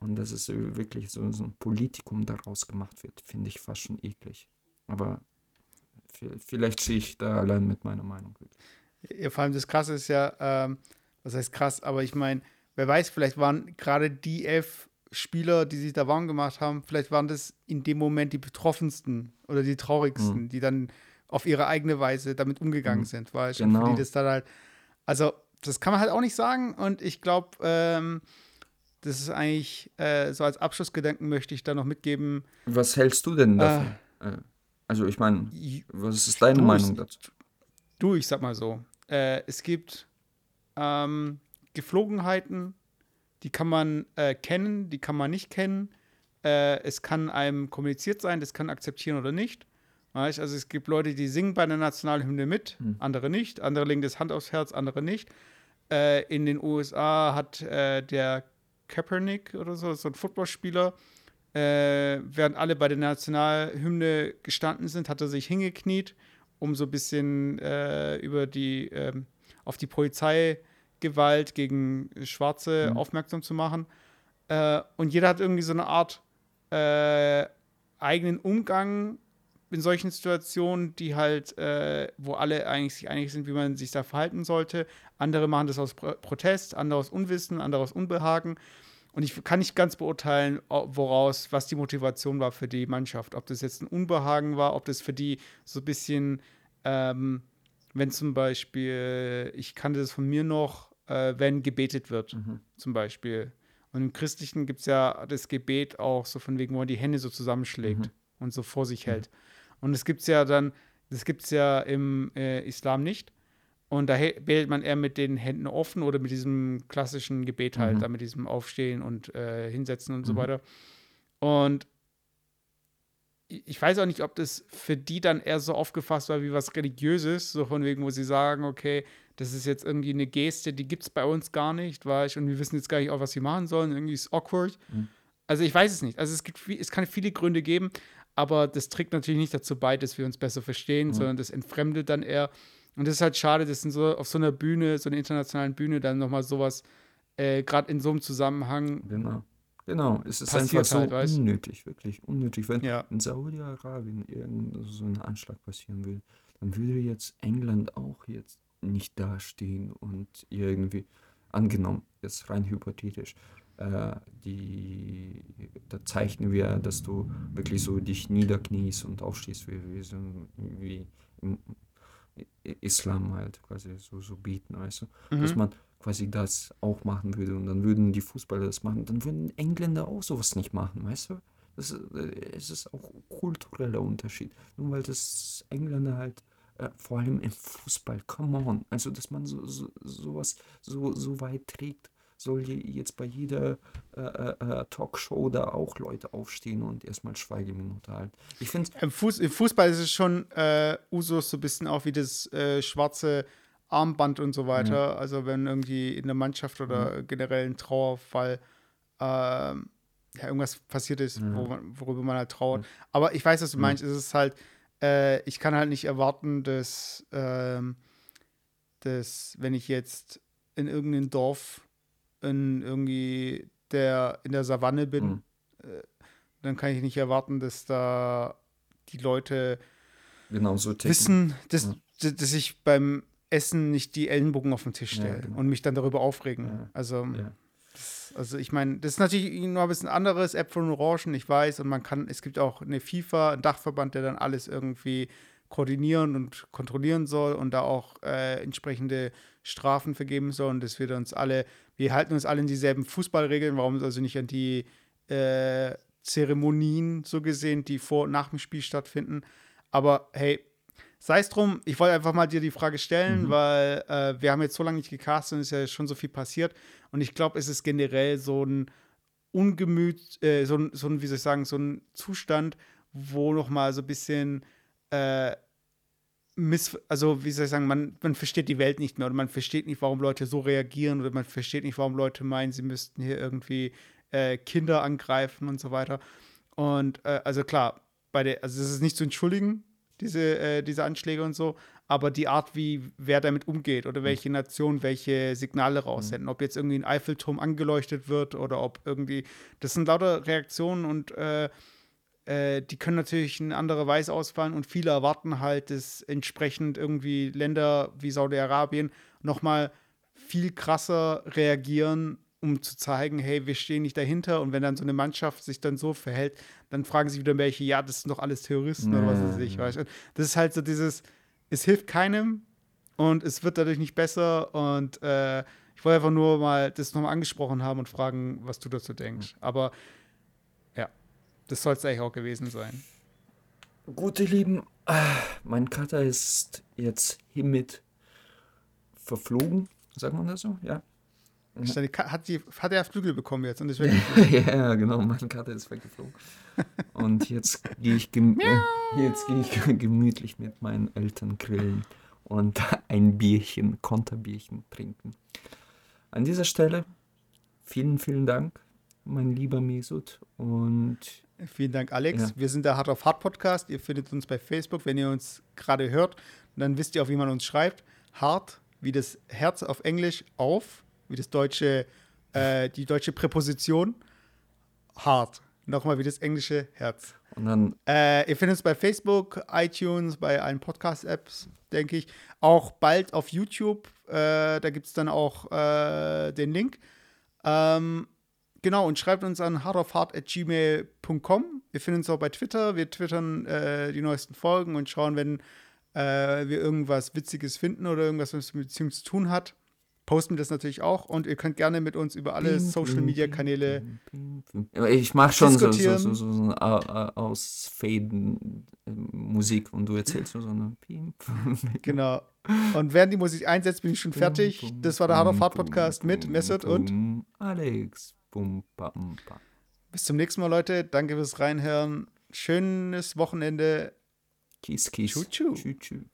Und dass es wirklich so, so ein Politikum daraus gemacht wird, finde ich fast schon eklig. Aber vielleicht stehe ich da allein mit meiner Meinung. Ja, vor allem das Krasse ist ja, ähm, was heißt krass, aber ich meine, wer weiß, vielleicht waren gerade die elf Spieler, die sich da warm gemacht haben, vielleicht waren das in dem Moment die betroffensten oder die traurigsten, mhm. die dann auf ihre eigene Weise damit umgegangen mhm. sind, weil schon genau. die das dann halt, also das kann man halt auch nicht sagen und ich glaube, ähm, das ist eigentlich äh, so als Abschlussgedanken möchte ich da noch mitgeben. Was hältst du denn davon? Äh, also ich meine, was ist deine du, Meinung dazu? Du, ich sag mal so, äh, es gibt ähm, Geflogenheiten, die kann man äh, kennen, die kann man nicht kennen. Äh, es kann einem kommuniziert sein, das kann akzeptieren oder nicht. Weißt? Also es gibt Leute, die singen bei der Nationalhymne mit, hm. andere nicht. Andere legen das Hand aufs Herz, andere nicht. Äh, in den USA hat äh, der Kaepernick oder so, so ein Footballspieler, äh, während alle bei der Nationalhymne gestanden sind, hat er sich hingekniet, um so ein bisschen äh, über die, ähm, auf die Polizeigewalt gegen Schwarze mhm. aufmerksam zu machen. Äh, und jeder hat irgendwie so eine Art äh, eigenen Umgang in solchen Situationen, die halt, äh, wo alle eigentlich sich einig sind, wie man sich da verhalten sollte. Andere machen das aus Protest, andere aus Unwissen, andere aus Unbehagen. Und ich kann nicht ganz beurteilen, woraus, was die Motivation war für die Mannschaft. Ob das jetzt ein Unbehagen war, ob das für die so ein bisschen, ähm, wenn zum Beispiel, ich kannte das von mir noch, äh, wenn gebetet wird, mhm. zum Beispiel. Und im Christlichen gibt es ja das Gebet auch so von wegen, wo man die Hände so zusammenschlägt mhm. und so vor sich mhm. hält. Und es gibt es ja dann, das gibt es ja im äh, Islam nicht. Und da betet man eher mit den Händen offen oder mit diesem klassischen Gebet halt, mhm. da mit diesem Aufstehen und äh, Hinsetzen und mhm. so weiter. Und ich weiß auch nicht, ob das für die dann eher so aufgefasst war wie was Religiöses, so von wegen, wo sie sagen, okay, das ist jetzt irgendwie eine Geste, die gibt es bei uns gar nicht, weißt und wir wissen jetzt gar nicht auch, was sie machen sollen, irgendwie ist es awkward. Mhm. Also ich weiß es nicht. Also es gibt es kann viele Gründe geben, aber das trägt natürlich nicht dazu bei, dass wir uns besser verstehen, mhm. sondern das entfremdet dann eher und das ist halt schade, dass so, auf so einer Bühne, so einer internationalen Bühne, dann nochmal sowas, äh, gerade in so einem Zusammenhang. Genau. Genau, es ist einfach so halt, unnötig, wirklich unnötig. Wenn ja. in Saudi-Arabien irgend so ein Anschlag passieren will, dann würde jetzt England auch jetzt nicht dastehen und irgendwie, angenommen, jetzt rein hypothetisch, äh, die, da zeichnen wir, dass du wirklich so dich niederkniest und aufstehst, wie, wie, so, wie im Islam halt quasi so, so bieten, weißt du? Mhm. Dass man quasi das auch machen würde und dann würden die Fußballer das machen, dann würden Engländer auch sowas nicht machen, weißt du? Das ist, äh, es ist auch kultureller Unterschied. Nur weil das Engländer halt äh, vor allem im Fußball, come on, also dass man so, so sowas so, so weit trägt, soll jetzt bei jeder äh, äh, äh, Talkshow da auch Leute aufstehen und erstmal Schweigeminute halten. Ich finde Im, Fuß, Im Fußball ist es schon äh, Usus so ein bisschen auch wie das schwarze Armband und so weiter. Mhm. Also wenn irgendwie in der Mannschaft oder mhm. generell ein Trauerfall ähm, ja, irgendwas passiert ist, mhm. worüber man halt trauert. Mhm. Aber ich weiß, was du mhm. meinst. Es ist halt, äh, ich kann halt nicht erwarten, dass, ähm, dass wenn ich jetzt in irgendein Dorf in irgendwie der, in der Savanne bin, mhm. äh, dann kann ich nicht erwarten, dass da die Leute genau so wissen, dass, ja. dass ich beim Essen nicht die Ellenbogen auf den Tisch stelle ja, genau. und mich dann darüber aufregen. Ja. Also, also ich meine, das ist natürlich noch ein bisschen anderes, Äpfel und Orangen, ich weiß, und man kann, es gibt auch eine FIFA, einen Dachverband, der dann alles irgendwie koordinieren und kontrollieren soll und da auch äh, entsprechende Strafen vergeben soll und dass wir uns alle wir halten uns alle in dieselben Fußballregeln, warum also nicht an die äh, Zeremonien so gesehen, die vor und nach dem Spiel stattfinden. Aber hey, sei es drum, ich wollte einfach mal dir die Frage stellen, mhm. weil äh, wir haben jetzt so lange nicht gecastet und es ist ja schon so viel passiert. Und ich glaube, es ist generell so ein Ungemüt, äh, so, ein, so ein, wie soll ich sagen, so ein Zustand, wo noch mal so ein bisschen äh, miss also wie soll ich sagen, man, man versteht die Welt nicht mehr oder man versteht nicht, warum Leute so reagieren oder man versteht nicht, warum Leute meinen, sie müssten hier irgendwie äh, Kinder angreifen und so weiter. Und äh, also klar, bei der, also es ist nicht zu entschuldigen, diese, äh, diese Anschläge und so, aber die Art, wie wer damit umgeht oder welche Nation welche Signale raussenden, mhm. ob jetzt irgendwie ein Eiffelturm angeleuchtet wird oder ob irgendwie, das sind lauter Reaktionen und äh, äh, die können natürlich in andere Weise ausfallen und viele erwarten halt, dass entsprechend irgendwie Länder wie Saudi-Arabien nochmal viel krasser reagieren, um zu zeigen, hey, wir stehen nicht dahinter. Und wenn dann so eine Mannschaft sich dann so verhält, dann fragen sie wieder welche, ja, das sind doch alles Terroristen nee. oder was weiß ich. Weißt. Das ist halt so dieses, es hilft keinem und es wird dadurch nicht besser. Und äh, ich wollte einfach nur mal das nochmal angesprochen haben und fragen, was du dazu denkst. Aber das soll es eigentlich auch gewesen sein. Gut, ihr Lieben, ah, mein Cutter ist jetzt hiermit verflogen, sagt man das so? Ja. Ka- Hat, die, hat er Flügel bekommen jetzt und ist weg. ja, genau, meine Karte ist weggeflogen. Und jetzt gehe ich, gem äh, gehe ich gemütlich mit meinen Eltern grillen und ein Bierchen, Konterbierchen trinken. An dieser Stelle vielen, vielen Dank, mein lieber Mesut. Und Vielen Dank, Alex. Ja. Wir sind der Hard auf Hard Podcast. Ihr findet uns bei Facebook, wenn ihr uns gerade hört. Dann wisst ihr auch, wie man uns schreibt. Hard, wie das Herz auf Englisch, auf, wie das deutsche, äh, die deutsche Präposition. Hard. Nochmal wie das englische Herz. Und dann, Äh, ihr findet uns bei Facebook, iTunes, bei allen Podcast-Apps, denke ich. Auch bald auf YouTube. Äh, da gibt es dann auch äh, den Link. Ähm, genau, und schreibt uns an hardofhard.gmail.com. Wir finden uns auch bei Twitter. Wir twittern äh, die neuesten Folgen und schauen, wenn äh, wir irgendwas Witziges finden oder irgendwas, was mit Beziehung zu tun hat. Posten wir das natürlich auch. Und ihr könnt gerne mit uns über alle Social-Media-Kanäle ich mache schon so, so, so, so, so Ausfaden äh, Musik und du erzählst so so eine Genau. Und während die Musik einsetzt, bin ich schon fertig. Das war der Hard of Hard Podcast mit Mesut und Alex. Bis zum nächsten Mal, Leute. Danke fürs Reinhören. Schönes Wochenende. Kiss, kiss. Tschu, tschu.